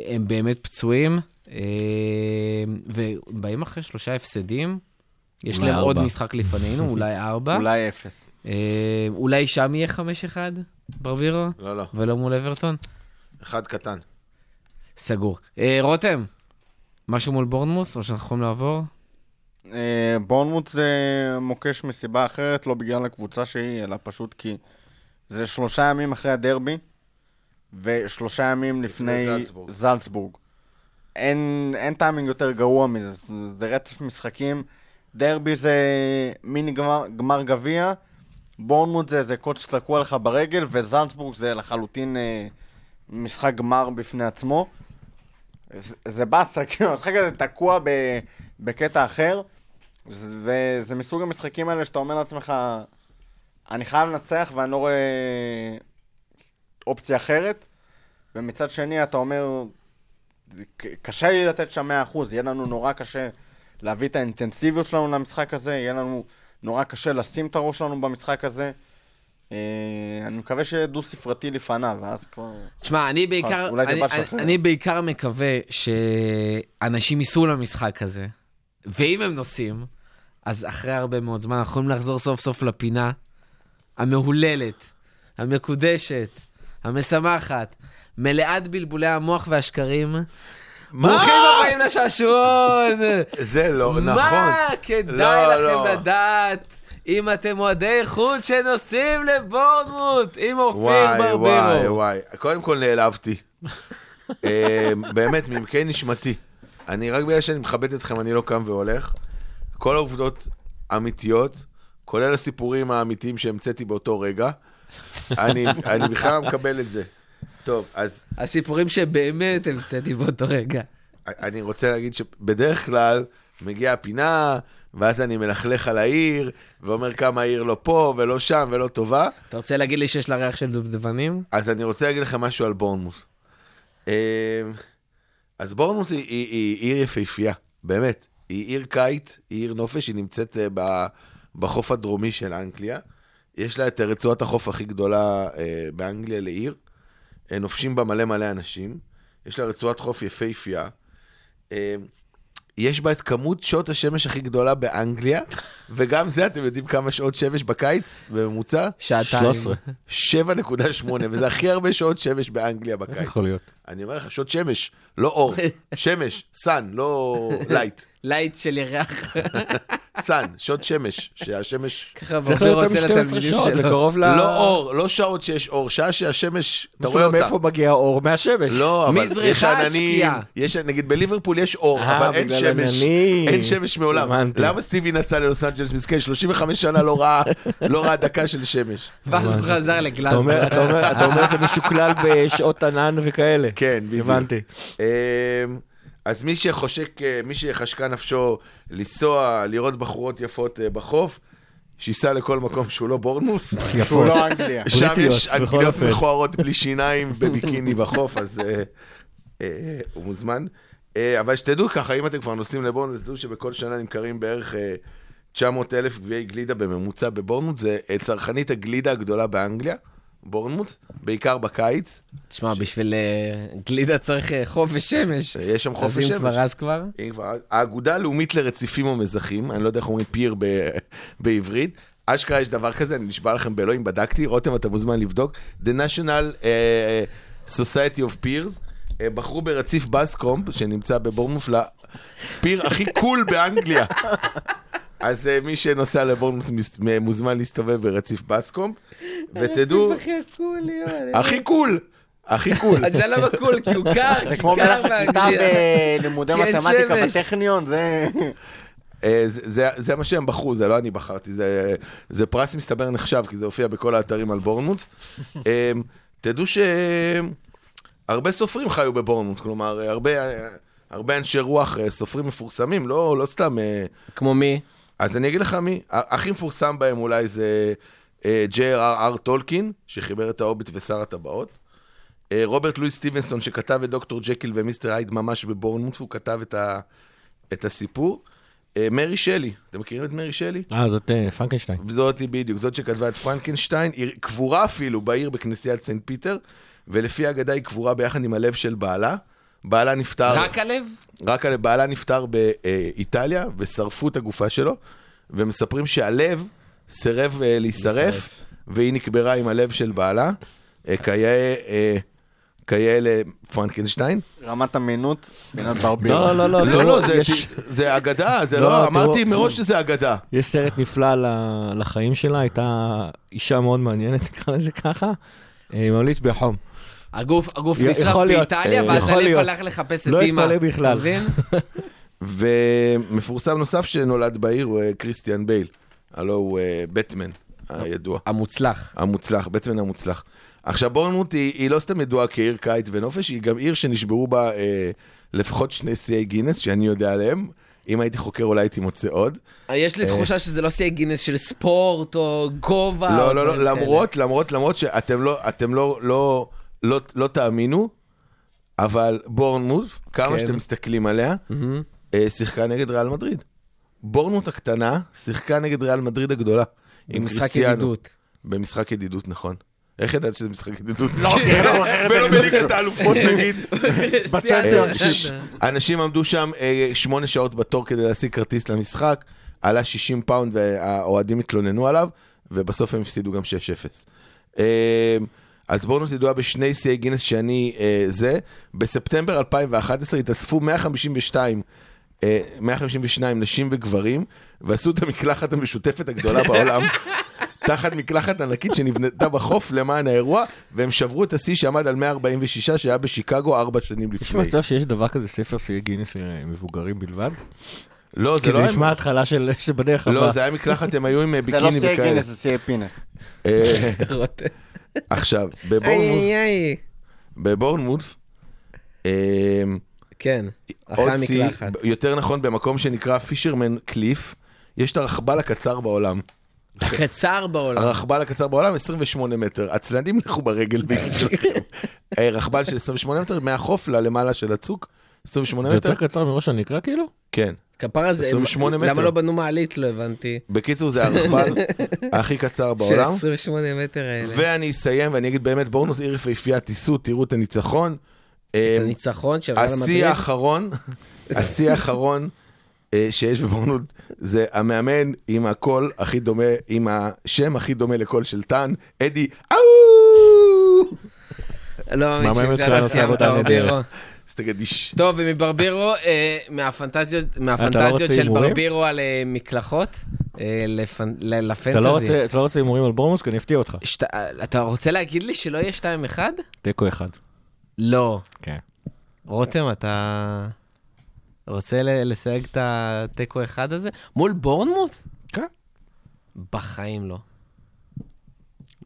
הם באמת פצועים. אה, ובאים אחרי שלושה הפסדים. יש להם עוד. משחק לפנינו, אולי ארבע.
אולי אפס.
אה, אולי שם יהיה 5-1 ברבירו,
לא, לא.
ולא מול אברטון?
אחד קטן.
סגור. אה, רותם, משהו מול בורנמוס, או שאנחנו יכולים לעבור?
אה, בורנמוט זה מוקש מסיבה אחרת, לא בגלל הקבוצה שהיא, אלא פשוט כי זה שלושה ימים אחרי הדרבי, ושלושה ימים לפני
זלצבורג.
זלצבורג. אין, אין טיימינג יותר גרוע מזה, זה- רצף משחקים. דרבי זה מיני גמר, גמר גביע, בורנמוט זה איזה קוד שתקוע לך ברגל, וזלצבורג זה לחלוטין אה, משחק גמר בפני עצמו. זה- זה באסה, כאילו, המשחק הזה תקוע ב- בקטע אחר, זה- וזה מסוג המשחקים האלה שאתה אומר לעצמך, אני חייב לנצח ואני לא רואה אופציה אחרת, ומצד שני אתה אומר, קשה לי לתת שם 100%, יהיה לנו נורא קשה להביא את האינטנסיביות שלנו למשחק הזה, יהיה לנו נורא קשה לשים את הראש שלנו במשחק הזה. אה, אני מקווה שיהיה דו-ספרתי לפניו, ואז כבר...
תשמע, אני בעיקר, אני, אני. אני בעיקר מקווה שאנשים ייסעו למשחק הזה, ואם הם נוסעים, אז אחרי הרבה מאוד זמן אנחנו יכולים לחזור סוף סוף לפינה המהוללת, המקודשת, המשמחת, מלאת בלבולי המוח והשקרים. ברוכים הבאים לשעשועון!
זה לא נכון.
מה כדאי
לא,
לכם
לא.
לדעת אם אתם אוהדי איכות שנוסעים לבורנמוט עם אופיר
וואי, וואי,
ברברו?
וואי. קודם כל נעלבתי. אה, באמת, מעמקי נשמתי. אני, רק בגלל שאני מכבד אתכם, אני לא קם והולך. כל העובדות אמיתיות, כולל הסיפורים האמיתיים שהמצאתי באותו רגע. אני, אני בכלל מקבל את זה. טוב, אז
הסיפורים שבאמת המצאתי באותו רגע.
אני רוצה להגיד שבדרך כלל מגיעה הפינה, ואז אני מלכלך על העיר, ואומר כמה העיר לא פה ולא שם ולא טובה.
אתה רוצה להגיד לי שיש לה ריח של דובדבנים?
אז אני רוצה להגיד לכם משהו על בורנמוס. אה, אז בורנמוס היא, היא, היא עיר יפהפייה, באמת. היא עיר קיט, היא עיר נופש, היא נמצאת אה, בחוף הדרומי של אנגליה. יש לה את רצועת החוף הכי גדולה אה, באנגליה לעיר. אה, נופשים בה מלא מלא אנשים. יש לה רצועת חוף יפהפייה. אה, יש בה את כמות שעות השמש הכי גדולה באנגליה, וגם זה, אתם יודעים כמה שעות שמש בקיץ בממוצע?
שעתיים.
13.
7.8, וזה הכי הרבה שעות שמש באנגליה בקיץ.
יכול להיות.
אני אומר לך, שעות שמש, לא אור. שמש, sun, לא light.
light של ירח.
sun, שעות שמש, שהשמש...
ככה
להיות
עושה
יותר מ-12
לתלמידים
שעות, זה
שלו.
קרוב ל...
לא אור, לא שעות שיש אור, שעה שהשמש, אתה רואה אותה.
מאיפה מגיע האור? מהשמש.
לא, אבל
מזריחה
יש
עד
עננים,
שקיעה.
יש, נגיד בליברפול יש אור,
אה,
אבל אין שמש. אין שמש מעולם. למה סטיבי נסע ללוס אנג'לס מסכן, 35 שנה לא ראה, לא ראה דקה של שמש.
ואז הוא חזר לגלאזגו.
אומר, אתה אומר, אתה אומר זה משוקלל בשעות ענן וכאלה.
כן, בדיוק.
הבנתי.
אז מי שחושק, אה, מי שחשקה נפשו לנסוע, לראות בחורות יפות אה, בחוף, שייסע לכל מקום שהוא לא בורנמוס.
שהוא לא אנגליה.
שם יש אנגליות. מכוערות בלי שיניים בביקיני בחוף, אז אה, הוא מוזמן. אבל שתדעו ככה, אם אתם כבר נוסעים לבורנמוט, תדעו שבכל שנה נמכרים בערך אה, 900 אלף גביעי גלידה בממוצע בבורנמוט, זה צרכנית הגלידה הגדולה באנגליה, בורנמוט, בעיקר בקיץ.
תשמע, בשביל אה, גלידה צריך אה, חוף ושמש.
יש שם חוף
אז אם. כבר, אז כבר.
אם כבר, האגודה הלאומית לרציפים ומזחים, אני לא יודע איך אומרים פיר ב- בעברית, אשכרה יש דבר כזה, אני נשבע לכם באלוהים, בדקתי, רותם, אתה מוזמן לבדוק, The National Society of Piers, אה, בחרו ברציף בוסקומב, שנמצא בבורנמוט, ל pier הכי cool באנגליה. אז אה, מי שנוסע לבורנמוט מס- מוזמן להסתובב ברציף בוסקומב, ותדעו,
הכי cool להיות.
הכי cool, הכי cool.
אז זה למה cool, כי הוא קר,
זה כמו
קר
מלך הכיתה
באנגליה.
בלימודי
כי אין
מתמטיקה. בטכניון, זה...
אה, זה, זה, זה מה שהם בחרו, זה לא אני בחרתי, זה, זה פרס מסתבר נחשב, כי זה הופיע בכל האתרים על בורנמוט. אה, תדעו שהרבה סופרים חיו בבורנמוט, כלומר, הרבה, הרבה אנשי רוח, אה, סופרים מפורסמים, לא, לא סתם... אה,
כמו מי?
אז אני אגיד לך מי, הכי מפורסם בהם אולי זה אה, J.R.R. טולקין, שחיבר את ההוביט ושר הטבעות. אה, רוברט לואיס סטיבנסון, שכתב את דוקטור ג'קיל ומיסטר הייד ממש בבורנמוט, והוא כתב את, ה, את הסיפור. אה, מרי שלי, אתם מכירים את מרי שלי?
אה, זאת אה, פרנקנשטיין.
זאתי בדיוק, זאת שכתבה את פרנקנשטיין, היא קבורה אפילו בעיר בכנסיית סנט פיטר, ולפי האגדה היא קבורה ביחד עם הלב של בעלה. בעלה נפטר...
רק הלב?
רק על בעלה נפטר באיטליה, ושרפו את הגופה שלו, ומספרים שהלב סירב אה, להישרף, והיא נקברה עם הלב של בעלה, אה, כיאה אה, כיאה לפרנקנשטיין.
רמת אמינות, פינת ברביר.
לא, לא, לא,
לא, לא, זה- אגדה, זה
לא,
לא, אמרתי מראש שזה אגדה.
יש סרט נפלא לחיים שלה, הייתה אישה מאוד מעניינת, נקרא לזה ככה. אה, ממליץ בחום.
הגוף, הגוף
י-
נשרף באיטליה,
אה,
ואז הלב. הלך לחפש את
לא
אימא.
אתפלא בכלל.
אתה מבין?
ומפורסם נוסף שנולד בעיר הוא אה, קריסטיאן בייל, הלו הוא אה, בטמן. הידוע.
המוצלח.
המוצלח, בטמן המוצלח. עכשיו בורנמוט היא, היא לא סתם ידועה כעיר קיץ ונופש, היא גם עיר שנשברו בה אה, לפחות שני שיאי גינס שאני יודע עליהם. אם הייתי חוקר אולי הייתי מוצא עוד.
יש לי תחושה שזה לא שיא גינס של ספורט או גובה.
לא, לא, לא. למרות, למרות, למרות שאתם לא, אתם לא, לא, לא, לא תאמינו, אבל בורנמוט, כמה
כן.
שאתם מסתכלים עליה, אה, שיחקה נגד ריאל מדריד. בורנמוט הקטנה שיחקה נגד ריאל מדריד הגדולה. עם
משחק
קריסטיאנו.
ידידות.
במשחק ידידות, נכון. איך ידעת שזה משחק ידידות?
לא,
ולא
אני-
בליגת האלופות נגיד. אה, אנשים עמדו שם אה, שמונה שעות בתור כדי להשיג כרטיס למשחק, עלה 60 פאונד והאוהדים התלוננו עליו, ובסוף הם הפסידו גם 6-0. אה, אז בורנמוט ידועה בשני שיאי גינס שאני אה, זה. בספטמבר 2011 התאספו 152 אה, 152 נשים וגברים, ועשו את המקלחת המשותפת הגדולה בעולם. תחת מקלחת ענקית שנבנתה בחוף למען האירוע, והם שברו את השיא שעמד על 146 שהיה בשיקגו ארבע שנים
יש
לפני.
מצב שיש דבר כזה ספר שיאי גינס אה, מבוגרים בלבד?
לא,
כי
זה לא
זה
היה...
נשמע התחלה של זה בדרך הבאה.
לא, זה היה מקלחת, הם היו עם אה,
זה
ביקיני
לא שיאי. גינס, זה שיאי פינס.
עכשיו, בבורנמוט, אה,
כן, אחרי המקלחת.
יותר נכון במקום שנקרא פישרמן קליף, יש את הרכבל הקצר בעולם.
הקצר בעולם.
הרכבל הקצר בעולם 28 מטר, עצלנים לכו ברגל ביג שלכם. אה, רכבל של 28 מטר, מהחוף ללמעלה של הצוק, 28
זה יותר
מטר,
קצר מראש הנקרא כאילו?
כן.
כפרה זה,
28 מטר.
למה לא בנו מעלית? לא הבנתי.
בקיצור, זה הרכבל הכי קצר
של
בעולם.
28 מטר האלה.
ואני אסיים ואני אגיד באמת, בורנוס עיר יפהפייה, תיסעו, תראו את הניצחון.
את הניצחון של ריאל
השיא
מדריד.
האחרון, השיא האחרון אה, שיש בבורנות זה המאמן עם הקול הכי דומה, עם השם הכי דומה לקול של טאן, אדי, אאו!
לא מאמין שזה
איש.
טוב, ומברבירו, אה, מהפנטזיות מהפנטזיות של? ברבירו על אה, מקלחות, אה,
לא
לפנטזי.
רוצה- אתה לא רוצה הימורים על בורמוס? כי אני אפתיע אותך.
אתה רוצה להגיד לי שלא יהיה 2-1?
תיקו אחד.
לא.
כן.
רותם, אתה רוצה לסייג את התיקו אחד הזה? מול בורנמוט?
כן.
בחיים לא.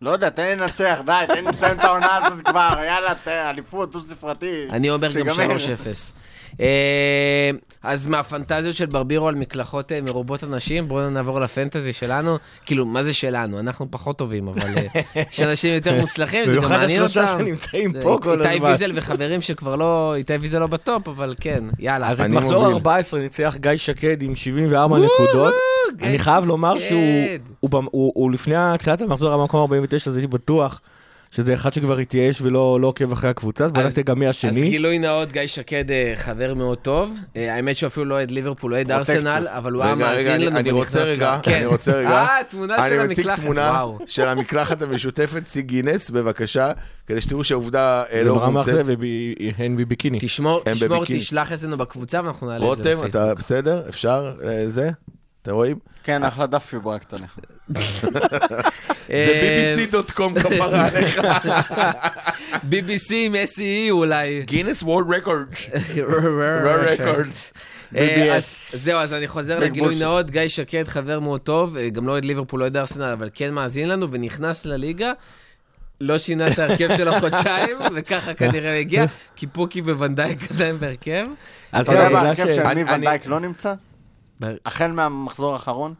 לא יודע, תן לי לנצח, די, תן לי לסיים את העונה הזאת כבר, יאללה, אליפות דו-ספרתי.
אני אומר גם
שיגמר.
3-0. אה, אז מהפנטזיות של ברבירו על מקלחות אה, מרובות אנשים, בואו נעבור לפנטזי שלנו. כאילו, מה זה שלנו? אנחנו פחות טובים, אבל אה, יש אנשים יותר מוצלחים, זה גם
במיוחד
מעניין אותם.
השלושה שנמצאים פה כל
איתי
הזמן.
ויזל וחברים שכבר לא, איתי ויזל לא בטופ, אבל כן, יאללה.
אז את מחזור
מוביל.
14 ניצח גיא שקד עם 74 נקודות. אני חייב לומר. שהוא לפני תחילת המחזור היה במקום 49, אז הייתי בטוח שזה אחד שכבר התייאש ולא לא עוקב אחרי הקבוצה, אז בדקתי גם מי
אז
השני.
גילוי נאות, גיא שקד אה, חבר מאוד טוב. אה, האמת שהוא אפילו לא אוהד ליברפול, הוא אוהד. ארסנל, אבל הוא היה מאזין
אני-
לנו
אני רוצה רגע,
כן.
אני רוצה רגע.
אה, תמונה של
אני מציג
המקלחת,
תמונה. של המקלחת המשותפת, שיא גינס, בבקשה, כדי שתראו שהעובדה אה, לא מומצאת.
זה והן בביקיני.
תשמור, תשמור. תשלח אצלנו בקבוצה ואנחנו נעלה את זה
רותם, אתה
בפייסבוק.
בסדר? אפשר? זה? אתם רואים?
כן, אחלה דף פיברה קטנה.
זה
אה,
bbc.com כפרה עליך.
BBC עם SEE אולי.
גינס וורד רקורד. רקורדס.
אה, אז זהו, אז אני חוזר לגילוי. נאות, גיא שקד חבר מאוד טוב, אה, גם לא אוהד ליברפול, לא אוהד ארסנל, אבל כן מאזין לנו, ונכנס לליגה. לא שינה את ההרכב שלו חודשיים, וככה כנראה הוא הגיע, כי פוקי וונדייק עדיין בהרכב.
אז
אתה יודע
ש...
של מי
אני-
ונדייק לא נמצא? החל מהמחזור האחרון?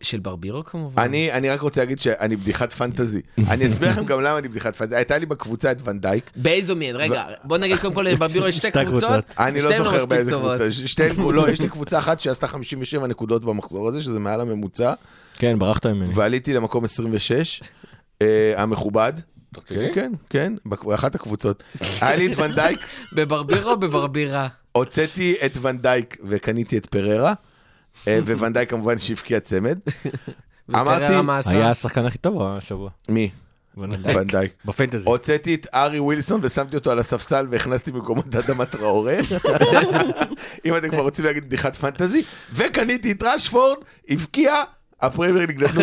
של ברבירו כמובן.
אני, אני רק רוצה להגיד שאני בדיחת פנטזי. אני אסביר לכם גם למה אני בדיחת פנטזי. הייתה לי בקבוצה את ונדייק.
באיזו מהן? רגע, בוא נגיד קודם כל לברבירו יש שתי קבוצות.
אני לא זוכר באיזה. קבוצה. שתיהן, לא, יש לי קבוצה אחת שעשתה 57 נקודות במחזור הזה, שזה מעל הממוצע,
כן, ברחת ממני.
ועליתי למקום 26, אה, המכובד. כן, כן, כן, בק- באחת הקבוצות. היה לי את ונדייק,
בברבירו או בברבירה?
הוצאתי את ונדייק וקניתי את פררה, אה, וונדייק כמובן שהבקיע צמד. אמרתי?
היה השחקן הכי טוב השבוע.
מי?
ונדייק. בפנטזי.
הוצאתי את ארי ווילסון ושמתי אותו על הספסל והכנסתי במקומו את אדמה טראורה. אם אתם כבר רוצים להגיד בדיחת פנטזי. וקניתי את רשפורד, הבקיע, הפרמייר ליג נתנו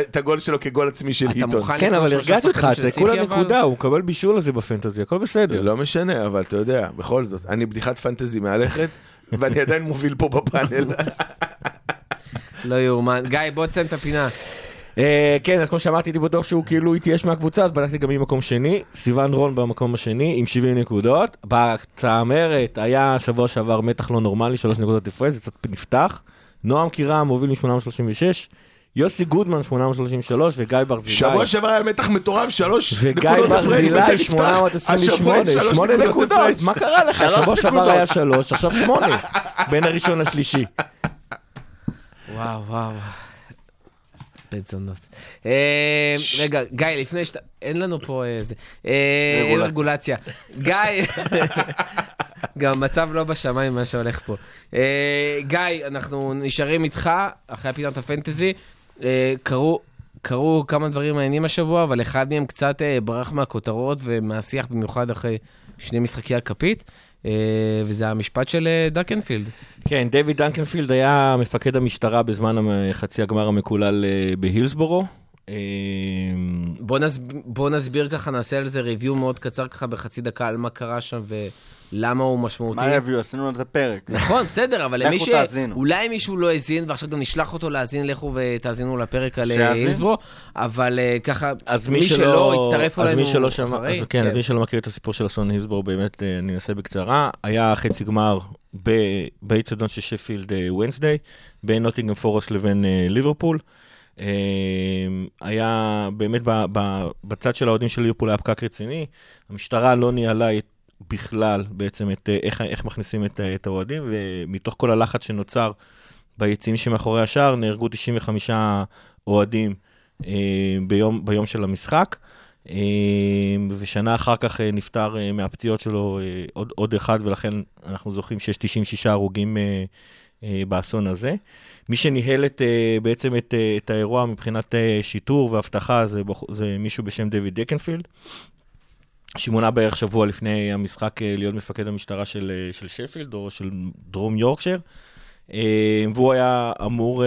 את הגול- שלו כגול עצמי של היטון.
כן, אבל הרגעתי אותך, אתה כולה? נקודה, הוא מקבל בישול על זה בפנטזי, הכל בסדר.
לא משנה, אבל אתה יודע, בכל זאת, אני בדיחת פנטזי מהלכת, ואני עדיין מוביל פה בפאנל.
לא יאומן. גיא, בוא תסיים את הפינה.
אה, כן, אז כמו שאמרתי, הייתי בטוח שהוא כאילו התייאש מהקבוצה, אז בדקתי גם מי מקום שני. סיוון רון במקום השני עם 70 נקודות. בצמרת היה שבוע שעבר מתח לא נורמלי, 3 נקודות הפרש, זה קצת נפתח. נועם קירם מוביל מ-836. יוסי גודמן 833 וגיא ברזילי.
שבוע שעבר היה מתח מטורף, שלוש
וגיא
נקודות הפרש,
ברזילי
וזה נפתח.
828,
השבוע יש
8 נקודות. מה קרה לך? שבוע שעבר. היה 3, עכשיו 8, בין הראשון לשלישי.
וואו, וואו. בית זונות. אה, רגע, גיא, לפני שאתה... אין לנו פה איזה... אין רגולציה. גיא, גם המצב לא בשמיים מה שהולך פה. אה, גיא, אנחנו נשארים איתך אחרי פינת הפנטזי. אה, קרו... קרו כמה דברים מעניינים השבוע, אבל אחד מהם קצת אה, ברח מהכותרות ומהשיח, במיוחד אחרי שני משחקי הכפית, אה, וזה המשפט של אה, דקנפילד.
כן, דיוויד דנקנפילד היה מפקד המשטרה בזמן חצי הגמר המקולל אה, בהילסבורו. אה,
בוא, נסב... בוא נסביר ככה, נעשה על זה ריוויו מאוד קצר ככה בחצי דקה על מה קרה שם ולמה הוא משמעותי.
מה רביו? עשינו על זה פרק.
נכון, בסדר, אבל למי
לכו
ש...
תאזינו.
אולי מישהו לא האזין, ועכשיו גם נשלח אותו להאזין, לכו ותאזינו לפרק על. אה, הילסבורו, אבל אה, ככה,
אז
מי
מי
שלא יצטרף
אז
אלינו
מי שלא שמע, אז כן, אז מי שלא מכיר את הסיפור של אסון הילסבורו, באמת אה, אני אנסה בקצרה. היה חצי גמר באיצטדיון של שפילד וונסדיי, בין נוטינגרם פורסט לבין ליברפול. היה באמת בצד של האוהדים של ליברפול היה פקק רציני, המשטרה לא ניהלה את, בכלל בעצם את אה, איך, איך מכניסים את, ה- את האוהדים, ומתוך כל הלחץ שנוצר ביציעים שמאחורי השער, נהרגו 95 אוהדים אה, ביום, ביום של המשחק. אה, ושנה אחר כך אה, נפטר אה, מהפציעות שלו אה, עוד, עוד אחד, ולכן אנחנו זוכרים שיש 96 הרוגים אה, אה, באסון הזה. מי שניהל את, אה, בעצם את, אה, את האירוע מבחינת אה, שיטור ואבטחה זה, זה מישהו בשם דויד דקנפילד, שמונה בערך שבוע לפני המשחק אה, להיות מפקד המשטרה של, אה, של שפילד או של דרום יורקשייר. אה, והוא היה אמור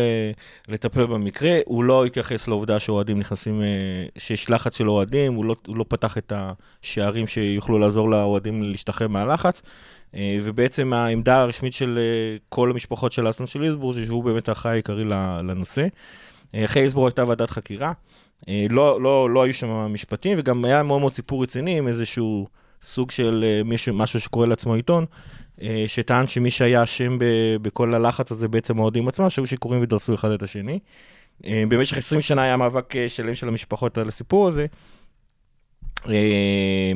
לטפל במקרה, הוא לא התייחס לעובדה שאוהדים נכנסים, שיש לחץ של אוהדים, הוא לא, הוא לא פתח את השערים שיוכלו לעזור לאוהדים להשתחרר מהלחץ, ובעצם העמדה הרשמית של כל המשפחות של אסלון של איסבורג, זה שהוא באמת האחראי העיקרי לנושא. אחרי איסבורג הייתה ועדת חקירה, לא, לא, לא היו שם משפטים, וגם היה מאוד מאוד סיפור רציני עם איזשהו סוג של אה, מישהו, משהו שקורא לעצמו עיתון, אה, שטען שמי שהיה אשם בכל הלחץ הזה בעצם האוהדים עצמם, שהיו שיכורים ודרסו אחד את השני. אה, במשך 20 שנה היה מאבק אה, שלם של המשפחות על הסיפור הזה. אה,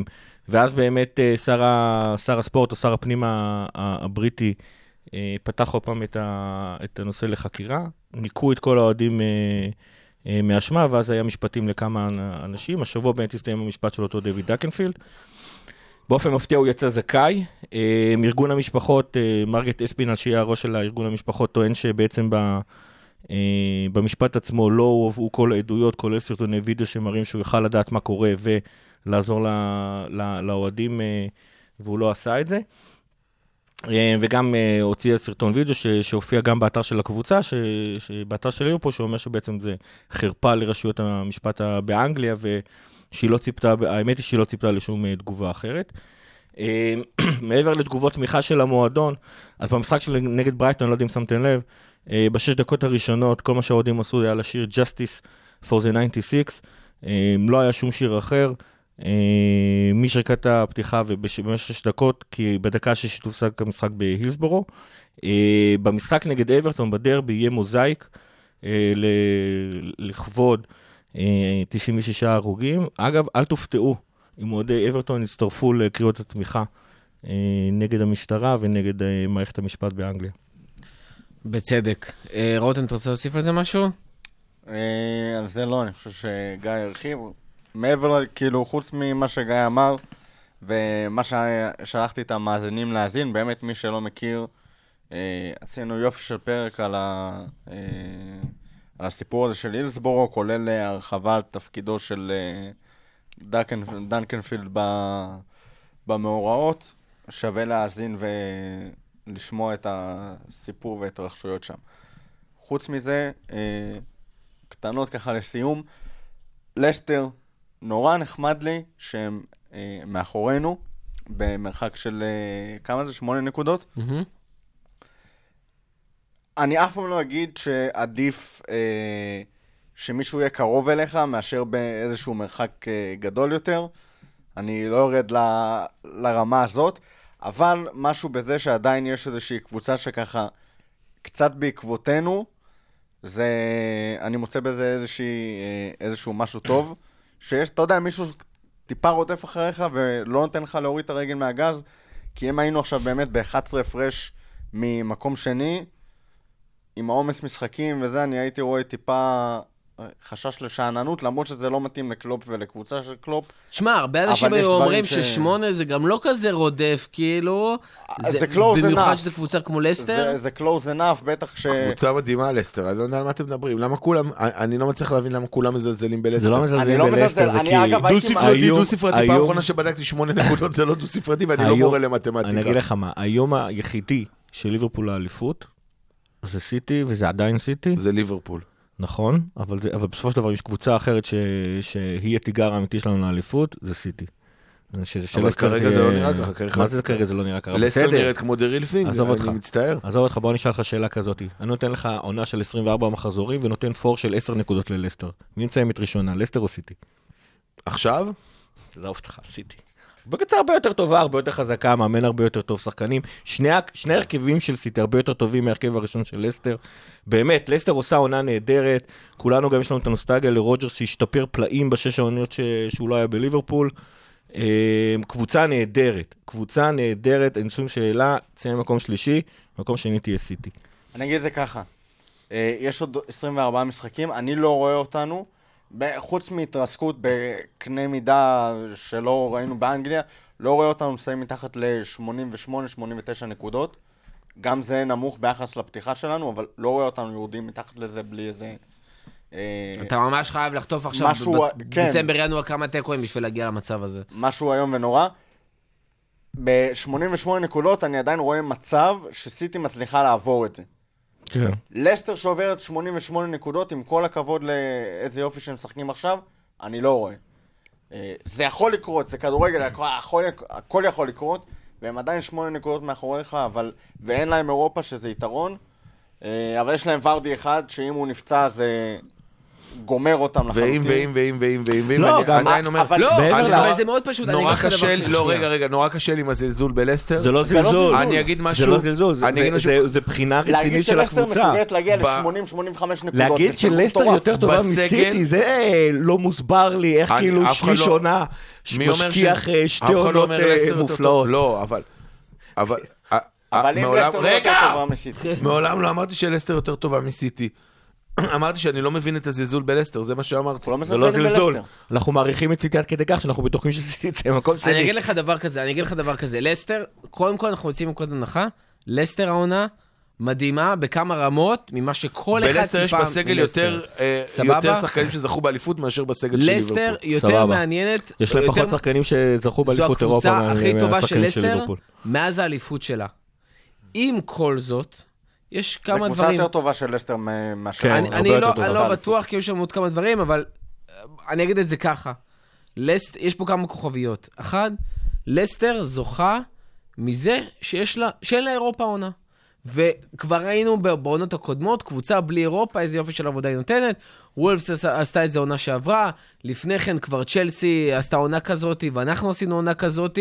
ואז באמת אה, שר, ה- שר הספורט או שר הפנים הבריטי אה, פתח עוד פעם את, ה, את הנושא לחקירה, ניקו את כל האוהדים אה, אה, מאשמה, ואז היה משפטים לכמה אנשים. השבוע באמת הסתיים המשפט של אותו דויד דקנפילד. באופן מפתיע הוא יצא זכאי. אה, ארגון המשפחות, אה, מרגט אספינל, שהיא הראש של ארגון המשפחות, טוען שבעצם אה, במשפט עצמו לא הובאו כל העדויות, כולל סרטוני וידאו שמראים שהוא יכל לדעת מה קורה ולעזור לאוהדים, אה, והוא לא עשה את זה. אה, וגם אה, הוציא סרטון וידאו שהופיע גם באתר של הקבוצה, ש, באתר של ליברפול, שאומר שבעצם זה חרפה לרשויות המשפט באנגליה, ושהיא לא ציפתה, האמת היא שהיא לא ציפתה לשום אה, תגובה אחרת. מעבר לתגובות תמיכה של המועדון, אז במשחק של נגד ברייטון, אני לא יודע אם שמתם לב, בשש דקות הראשונות, כל מה שהאוהדים עשו היה לשיר Justice for the 96, אה, לא היה שום שיר אחר. אה, משריקת הפתיחה ובמשך שש דקות, כי בדקה השישית הופסק המשחק בהילסבורו. אה, במשחק נגד אברטון בדרבי יהיה מוזאיק אה, לכבוד אה, 96 הרוגים. אגב, אל תופתעו אם אוהדי אברטון יצטרפו לקריאות התמיכה נגד המשטרה ונגד מערכת המשפט באנגליה.
בצדק. רותם, אתה רוצה להוסיף על זה משהו?
על זה לא, אני חושב שגיא הרחיב. מעבר, כאילו, חוץ ממה שגיא אמר, ומה ששלחתי את המאזינים להאזין, באמת, מי שלא מכיר, אה, עשינו יופי של פרק על, ה, אה, על הסיפור הזה של אילסבורו, כולל אה, הרחבה על תפקידו של אה, דנקן, דנקנפילד ב, במאורעות. שווה להאזין ולשמוע את הסיפור וההתרחשויות שם. חוץ מזה, אה, קטנות ככה לסיום, לסטר, נורא נחמד לי שהם אה, מאחורינו, במרחק של אה, כמה זה? שמונה נקודות? אני אף פעם לא אגיד שעדיף אה, שמישהו יהיה קרוב אליך מאשר באיזשהו מרחק אה, גדול יותר. אני לא יורד ל- לרמה הזאת, אבל משהו בזה שעדיין יש איזושהי קבוצה שככה קצת בעקבותינו, זה... אני מוצא בזה איזושהי, אה, איזשהו משהו טוב, שיש, אתה יודע, מישהו טיפה רודף אחריך ולא נותן לך להוריד את הרגל מהגז, כי אם היינו עכשיו באמת ב-11 הפרש ממקום שני, עם העומס משחקים וזה, אני הייתי רואה טיפה חשש לשאננות, למרות שזה לא מתאים לקלופ ולקבוצה של קלופ.
שמע, הרבה אנשים היו אומרים
ש-
ששמונה זה גם לא כזה רודף, כאילו.
זה close
במיוחד
enough.
שזו קבוצה כמו לסטר.
זה, זה close enough, בטח כש...
קבוצה מדהימה לסטר, אני לא יודע על מה אתם מדברים. למה כולם, אני לא מצליח להבין למה כולם מזלזלים בלסטר.
זה לא
אני
מזלזל
לא
בלסטר, זה
אני
כי...
דו-ספרתי, דו-ספרתי, פעם אחרונה שבדקתי שמונה נקודות זה לא דו-ספרתי ואני לא מורה למתמטיקה.
אני אגיד לך מה, האיום היחידי של ליברפול לאליפות, זה סיטי, וזה עדיין סיטי,
זה ליברפול.
נכון, אבל, זה, אבל בסופו של דבר יש קבוצה אחרת ש, שהיא התיגר האמיתי שלנו לאליפות, זה סיטי. ש,
אבל כרגע זה לא נראה ככה,
מה זה כרגע זה לא נראה ככה?
לסטר
בסדר.
נראית כמו the real thing,
עזוב אותך.
אני מצטער.
עזוב אותך, בוא נשאל לך שאלה כזאת. אני נותן לך עונה של 24 מחזורים ונותן פור של 10 נקודות ללסטר. מי מסיים את ראשונה, לסטר או סיטי?
עכשיו?
עזוב אותך, סיטי. בקצה הרבה יותר טובה, הרבה יותר חזקה, מאמן הרבה יותר טוב, שחקנים. שני, שני הרכבים של סיטי הרבה יותר טובים מהרכב הראשון של לסטר. באמת, לסטר עושה עונה נהדרת. כולנו גם יש לנו את הנוסטגיה לרוג'רס שהשתפר פלאים בשש העוניות ש... שהוא לא היה בליברפול. אה, קבוצה נהדרת, קבוצה נהדרת, אין שום שאלה, תסיים מקום שלישי, מקום שני תהיה סיטי.
אני אגיד את זה ככה, אה, יש עוד 24 משחקים, אני לא רואה אותנו, חוץ מהתרסקות בקנה מידה שלא ראינו באנגליה, לא רואה אותנו מסיים מתחת ל-88-89 נקודות. גם זה נמוך ביחס לפתיחה שלנו, אבל לא רואה אותנו יורדים מתחת לזה בלי איזה... אה,
אתה ממש חייב לחטוף עכשיו
משהו, כן.
בדצמבר, ינואר כמה תיקואים בשביל להגיע למצב הזה.
משהו איום ונורא. ב-88 נקודות אני עדיין רואה מצב שסיטי מצליחה לעבור את זה.
כן.
לסטר שעוברת 88 נקודות, עם כל הכבוד לאיזה יופי שהם משחקים עכשיו, אני לא רואה. אה, זה יכול לקרות, זה כדורגל, הכל, הכל, יכול לקרות, והם עדיין 8 נקודות מאחוריך, אבל... ואין להם אירופה שזה יתרון, אה, אבל יש להם ורדי אחד, שאם הוא נפצע זה גומר אותם לחלוטין.
ואם, ואם, ואם, ואם, ואם, ואם,
לא,
אני
גם-
עדיין אומר,
אבל-
לא,
מעבר
אבל
ל-
אבל זה מאוד פשוט, אני
נורא
אגיד לך דבר
קשה
כזה,
לא. רגע, רגע, נורא קשה לי עם הזלזול בלסטר.
זה לא
זה לא
זלזול.
זלזול.
אני אגיד משהו,
זה לא זלזול, זה-
אני אגיד
זה-
משהו-
זה- זה בחינה
להגיד
רצינית של
שלסטר
הקבוצה.
מסוגלת להגיע
ב-
ל-80-85 נקודות.
להגיד
זה טירוף
שלסטר
מטורף.
יותר טובה
בסגל-
מסיטי, זה אה, לא מוסבר לי, איך
אני-
כאילו
אף אחד
שליש
לא-
עונה
מי אומר
משכיח
ש-
אה, שתי
אחד לא
עונות
אומר
אה,
לסטר יותר טוב.
מופלאות.
לא, אבל... אבל... אה,
אבל אם
מעולם-
לסטר לא יותר
רגע!
טובה מסיטי.
מעולם לא אמרתי שלסטר יותר טובה מסיטי. אמרתי שאני לא מבין את הזלזול בלסטר, זה מה שאמרתי.
לא
זה לא זלזול. אנחנו מעריכים את סיטי עד כדי כך שאנחנו בטוחים שסיטי יצא במקום
אני
שני.
אגיד לך דבר כזה, אני אגיד לך דבר כזה, לסטר, קודם כל אנחנו יוצאים מנקודת הנחה, לסטר העונה מדהימה בכמה רמות ממה שכל אחד ציפה
בלסטר יש בסגל
מלסטר.
יותר, אה? יותר שחקנים שזכו באליפות מאשר בסגל של
לסטר
ליברפול.
יותר
סבבה.
מעניינת,
יש להם
יותר-
פחות שחקנים שזכו באליפות אירופה
זו
מה-
הקבוצה הכי טובה של
מהשחקנים
לסטר
ליברפול.
מאז האליפות שלה. עם כל זאת, יש
זו
כמה
קבוצה
דברים.
יותר טובה של לסטר מאשר...
כן.
אני,
הרבה
אני, לא. אני לא. בטוח, כי היו שם עוד כמה דברים, אבל אה, אני אגיד את זה ככה. לסט, יש פה כמה כוכביות. אחד, לסטר זוכה מזה שיש לה, שאין לה אירופה עונה. וכבר ראינו בעונות הקודמות, קבוצה בלי אירופה, איזה יופי של עבודה היא נותנת. וולפס עשתה את זה עונה שעברה, לפני כן כבר צ'לסי עשתה עונה כזאת, ואנחנו עשינו עונה כזאת.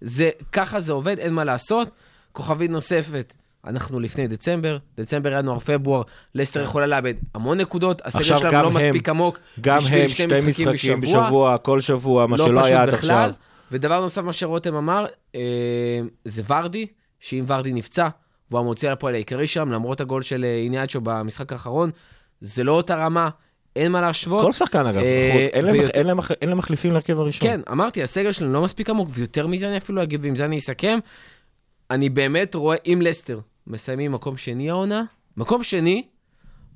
זה, ככה זה עובד, אין מה לעשות. כוכבית נוספת, אנחנו לפני דצמבר, דצמבר, ינואר, פברואר, לסטר יכולה לאבד המון נקודות, הסגל שלנו
גם
לא
הם-
מספיק עמוק
גם
בשביל
הם
שני
שתי
משחקים
משחקים
בשבוע.
בשבוע, כל שבוע, מה
לא
שלא היה עד
בכלל.
עכשיו.
ודבר נוסף, מה שרותם אמר, אה, זה ורדי, שאם ורדי נפצע, והוא המוציא לפועל העיקרי שם, למרות הגול של אה, איניאצ'ו במשחק האחרון, זה לא אותה רמה, אין מה להשוות.
כל שחקן אגב,
אה,
נכון. אין להם-
ויותר-
אין להם- אין להם מחליפים להרכב הראשון.
כן, אמרתי, הסגל שלנו לא מספיק עמוק, ויותר מזה אני אפילו אגיד, ועם זה אני אסכם. אני באמת רואה, אם לסטר מסיימים מקום שני העונה, מקום שני,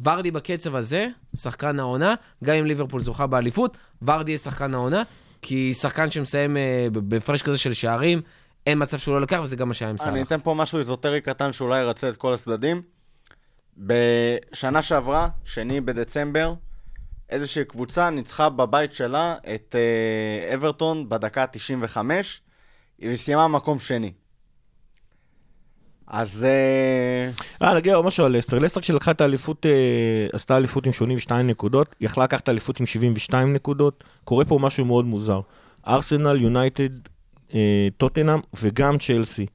ורדי בקצב הזה, שחקן העונה, גם אם ליברפול זוכה באליפות, ורדי יהיה שחקן העונה, כי שחקן שמסיים אה, בהפרש כזה של שערים, אין מצב שהוא לא לקח, וזה גם מה שהיה עם
אני
סאלח.
אתן פה משהו איזוטרי קטן שאולי ירצה את כל הצדדים. בשנה שעברה, שני בדצמבר, איזושהי קבוצה ניצחה בבית שלה את אה, אברטון בדקה ה-95, והיא סיימה מקום שני. אז אה,
אה, נגיע עוד משהו על לסטר. לסטר כשלקחה את האליפות, אה, עשתה אליפות עם 82 נקודות, יכלה לקחת את האליפות עם 72 נקודות. קורה פה משהו מאוד מוזר. ארסנל, יונייטד, אה, טוטנאם וגם צ'לסי.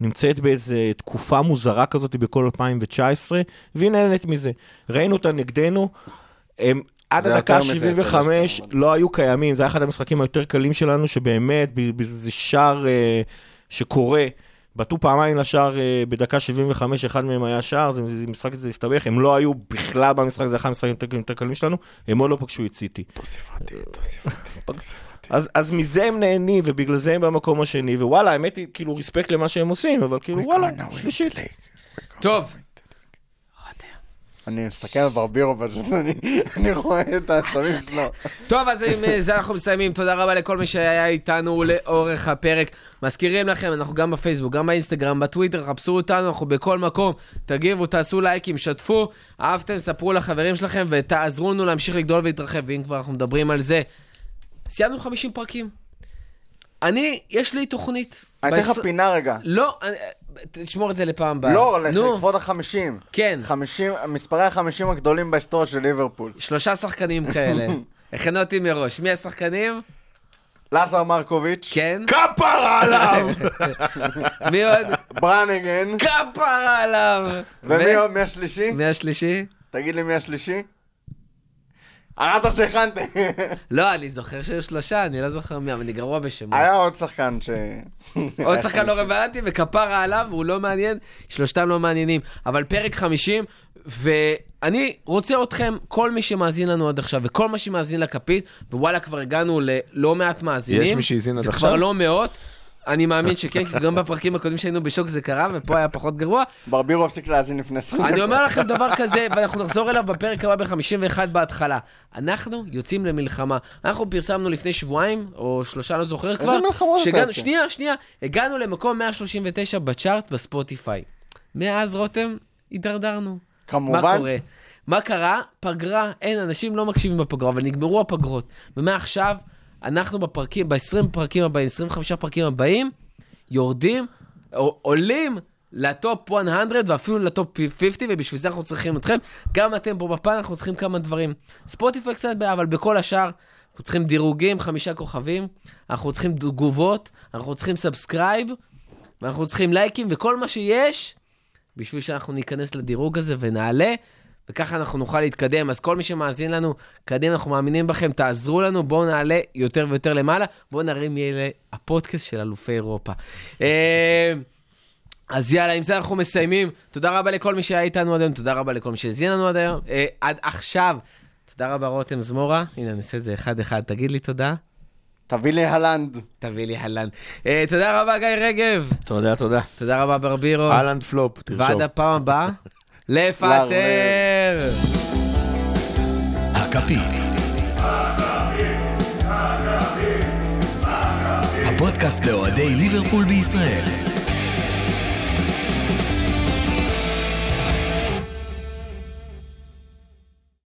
נמצאת באיזה תקופה מוזרה כזאת בכל 2019, והיא נהנית מזה. ראינו אותה נגדנו, הם עד הדקה
יותר מזה,
75
זה לא
היו קיימים, זה היה אחד המשחקים היותר קלים שלנו, שבאמת, באיזה שער אה, שקורה, בעטו פעמיים לשער אה, בדקה 75, אחד מהם היה שער, זה, זה משחק הזה הסתבך, הם לא היו בכלל במשחק, זה אחד המשחקים היותר, יותר קלים שלנו, הם עוד לא פגשו את סיטי.
תוסיפתי, תוסיפתי.
אז, אז מזה הם נהנים, ובגלל זה הם במקום השני, ווואלה, האמת היא, כאילו, רספקט למה שהם עושים, אבל כאילו, וואלה, שלישית.
טוב,
אני מסתכל על ברבירו פשוט, אני- אני רואה את העצבים שלו.
טוב, אז עם אה, זה אנחנו מסיימים. תודה רבה לכל מי שהיה איתנו לאורך הפרק. מזכירים לכם, אנחנו גם בפייסבוק, גם באינסטגרם, בטוויטר, חפשו אותנו, אנחנו בכל מקום. תגיבו, תעשו לייקים, שתפו. אהבתם, ספרו לחברים שלכם ותעזרו לנו להמשיך לגדול ולהתרחב. ואם כבר אנחנו מדברים על זה, סיימנו 50 פרקים. אני, יש לי תוכנית.
אני אתן לך פינה רגע.
לא, תשמור את זה לפעם הבאה.
לא,
נו,
לכבוד החמישים.
כן.
חמישים, מספרי החמישים הגדולים בהיסטוריה של ליברפול.
שלושה שחקנים כאלה. הכנו אותי מראש. מי השחקנים?
לזר מרקוביץ',
כן.
כפרה עליו!
מי עוד?
ברנגן,
כפרה עליו!
ומי
ו-
עוד? מי השלישי?
מי השלישי?
תגיד לי מי השלישי? הרעת שהכנתי.
לא, אני זוכר שהיו שלושה, אני לא זוכר מי, אבל אני גרוע בשמות.
היה עוד שחקן ש...
עוד שחקן לא רלוונטי, וכפרה עליו, והוא לא מעניין, שלושתם לא מעניינים. אבל פרק 50, ואני רוצה אתכם, כל מי שמאזין לנו עד עכשיו, וכל מה שמאזין לכפית, ווואלה, כבר הגענו ללא מעט מאזינים.
יש מי שהאזין עד
זה
עכשיו?
כבר לא מאות. אני מאמין שכן, כי גם בפרקים הקודמים שהיינו בשוק זה קרה, ופה היה פחות גרוע.
ברבירו הפסיק להאזין לפני 20 דקות.
אני אומר לכם דבר כזה, ואנחנו נחזור אליו בפרק הבא ב-51 בהתחלה. אנחנו יוצאים למלחמה. אנחנו פרסמנו לפני שבועיים, או שלושה, לא זוכר כבר.
מלחמות אתה
שהגענו-
יוצא?
שנייה, שנייה. הגענו למקום 139 בצ'ארט בספוטיפיי. מאז, רותם, הידרדרנו. מה
כמובן,
קורה? מה קרה? פגרה, אין, אנשים לא מקשיבים בפגרה, אבל נגמרו הפגרות. ומעכשיו, אנחנו בפרקים, ב-20 פרקים הבאים, 25 פרקים הבאים, יורדים, עולים ל top 100 ואפילו ל top 50, ובשביל זה אנחנו צריכים אתכם. גם אתם פה בפן, אנחנו צריכים כמה דברים. ספוטיפיי קצת בעיה, אבל בכל השאר, אנחנו צריכים דירוגים, חמישה כוכבים, אנחנו צריכים תגובות, אנחנו צריכים subscribe, ואנחנו צריכים לייקים, וכל מה שיש, בשביל שאנחנו ניכנס לדירוג הזה ונעלה, וככה אנחנו נוכל להתקדם. אז כל מי שמאזין לנו, קדימה, אנחנו מאמינים בכם, תעזרו לנו, בואו נעלה יותר ויותר למעלה, בואו נראה מי יהיה הפודקאסט של אלופי אירופה. אה, אז יאללה, עם זה אנחנו מסיימים. תודה רבה לכל מי שהיה איתנו עד היום, תודה רבה לכל מי שהאזין לנו עד היום, אה, עד עכשיו. תודה רבה, רותם זמורה. הנה, אני אעשה את זה אחד-אחד. תגיד לי תודה.
תביא לי הלנד.
תביא לי הלן. אה, תודה רבה, גיא רגב.
תודה, תודה.
תודה רבה, ברבירו.
אהלנד פלופ, תרשום.
ועד הפעם הבאה, לפטר.
הכפית. הפודקאסט לאוהדי ליברפול בישראל.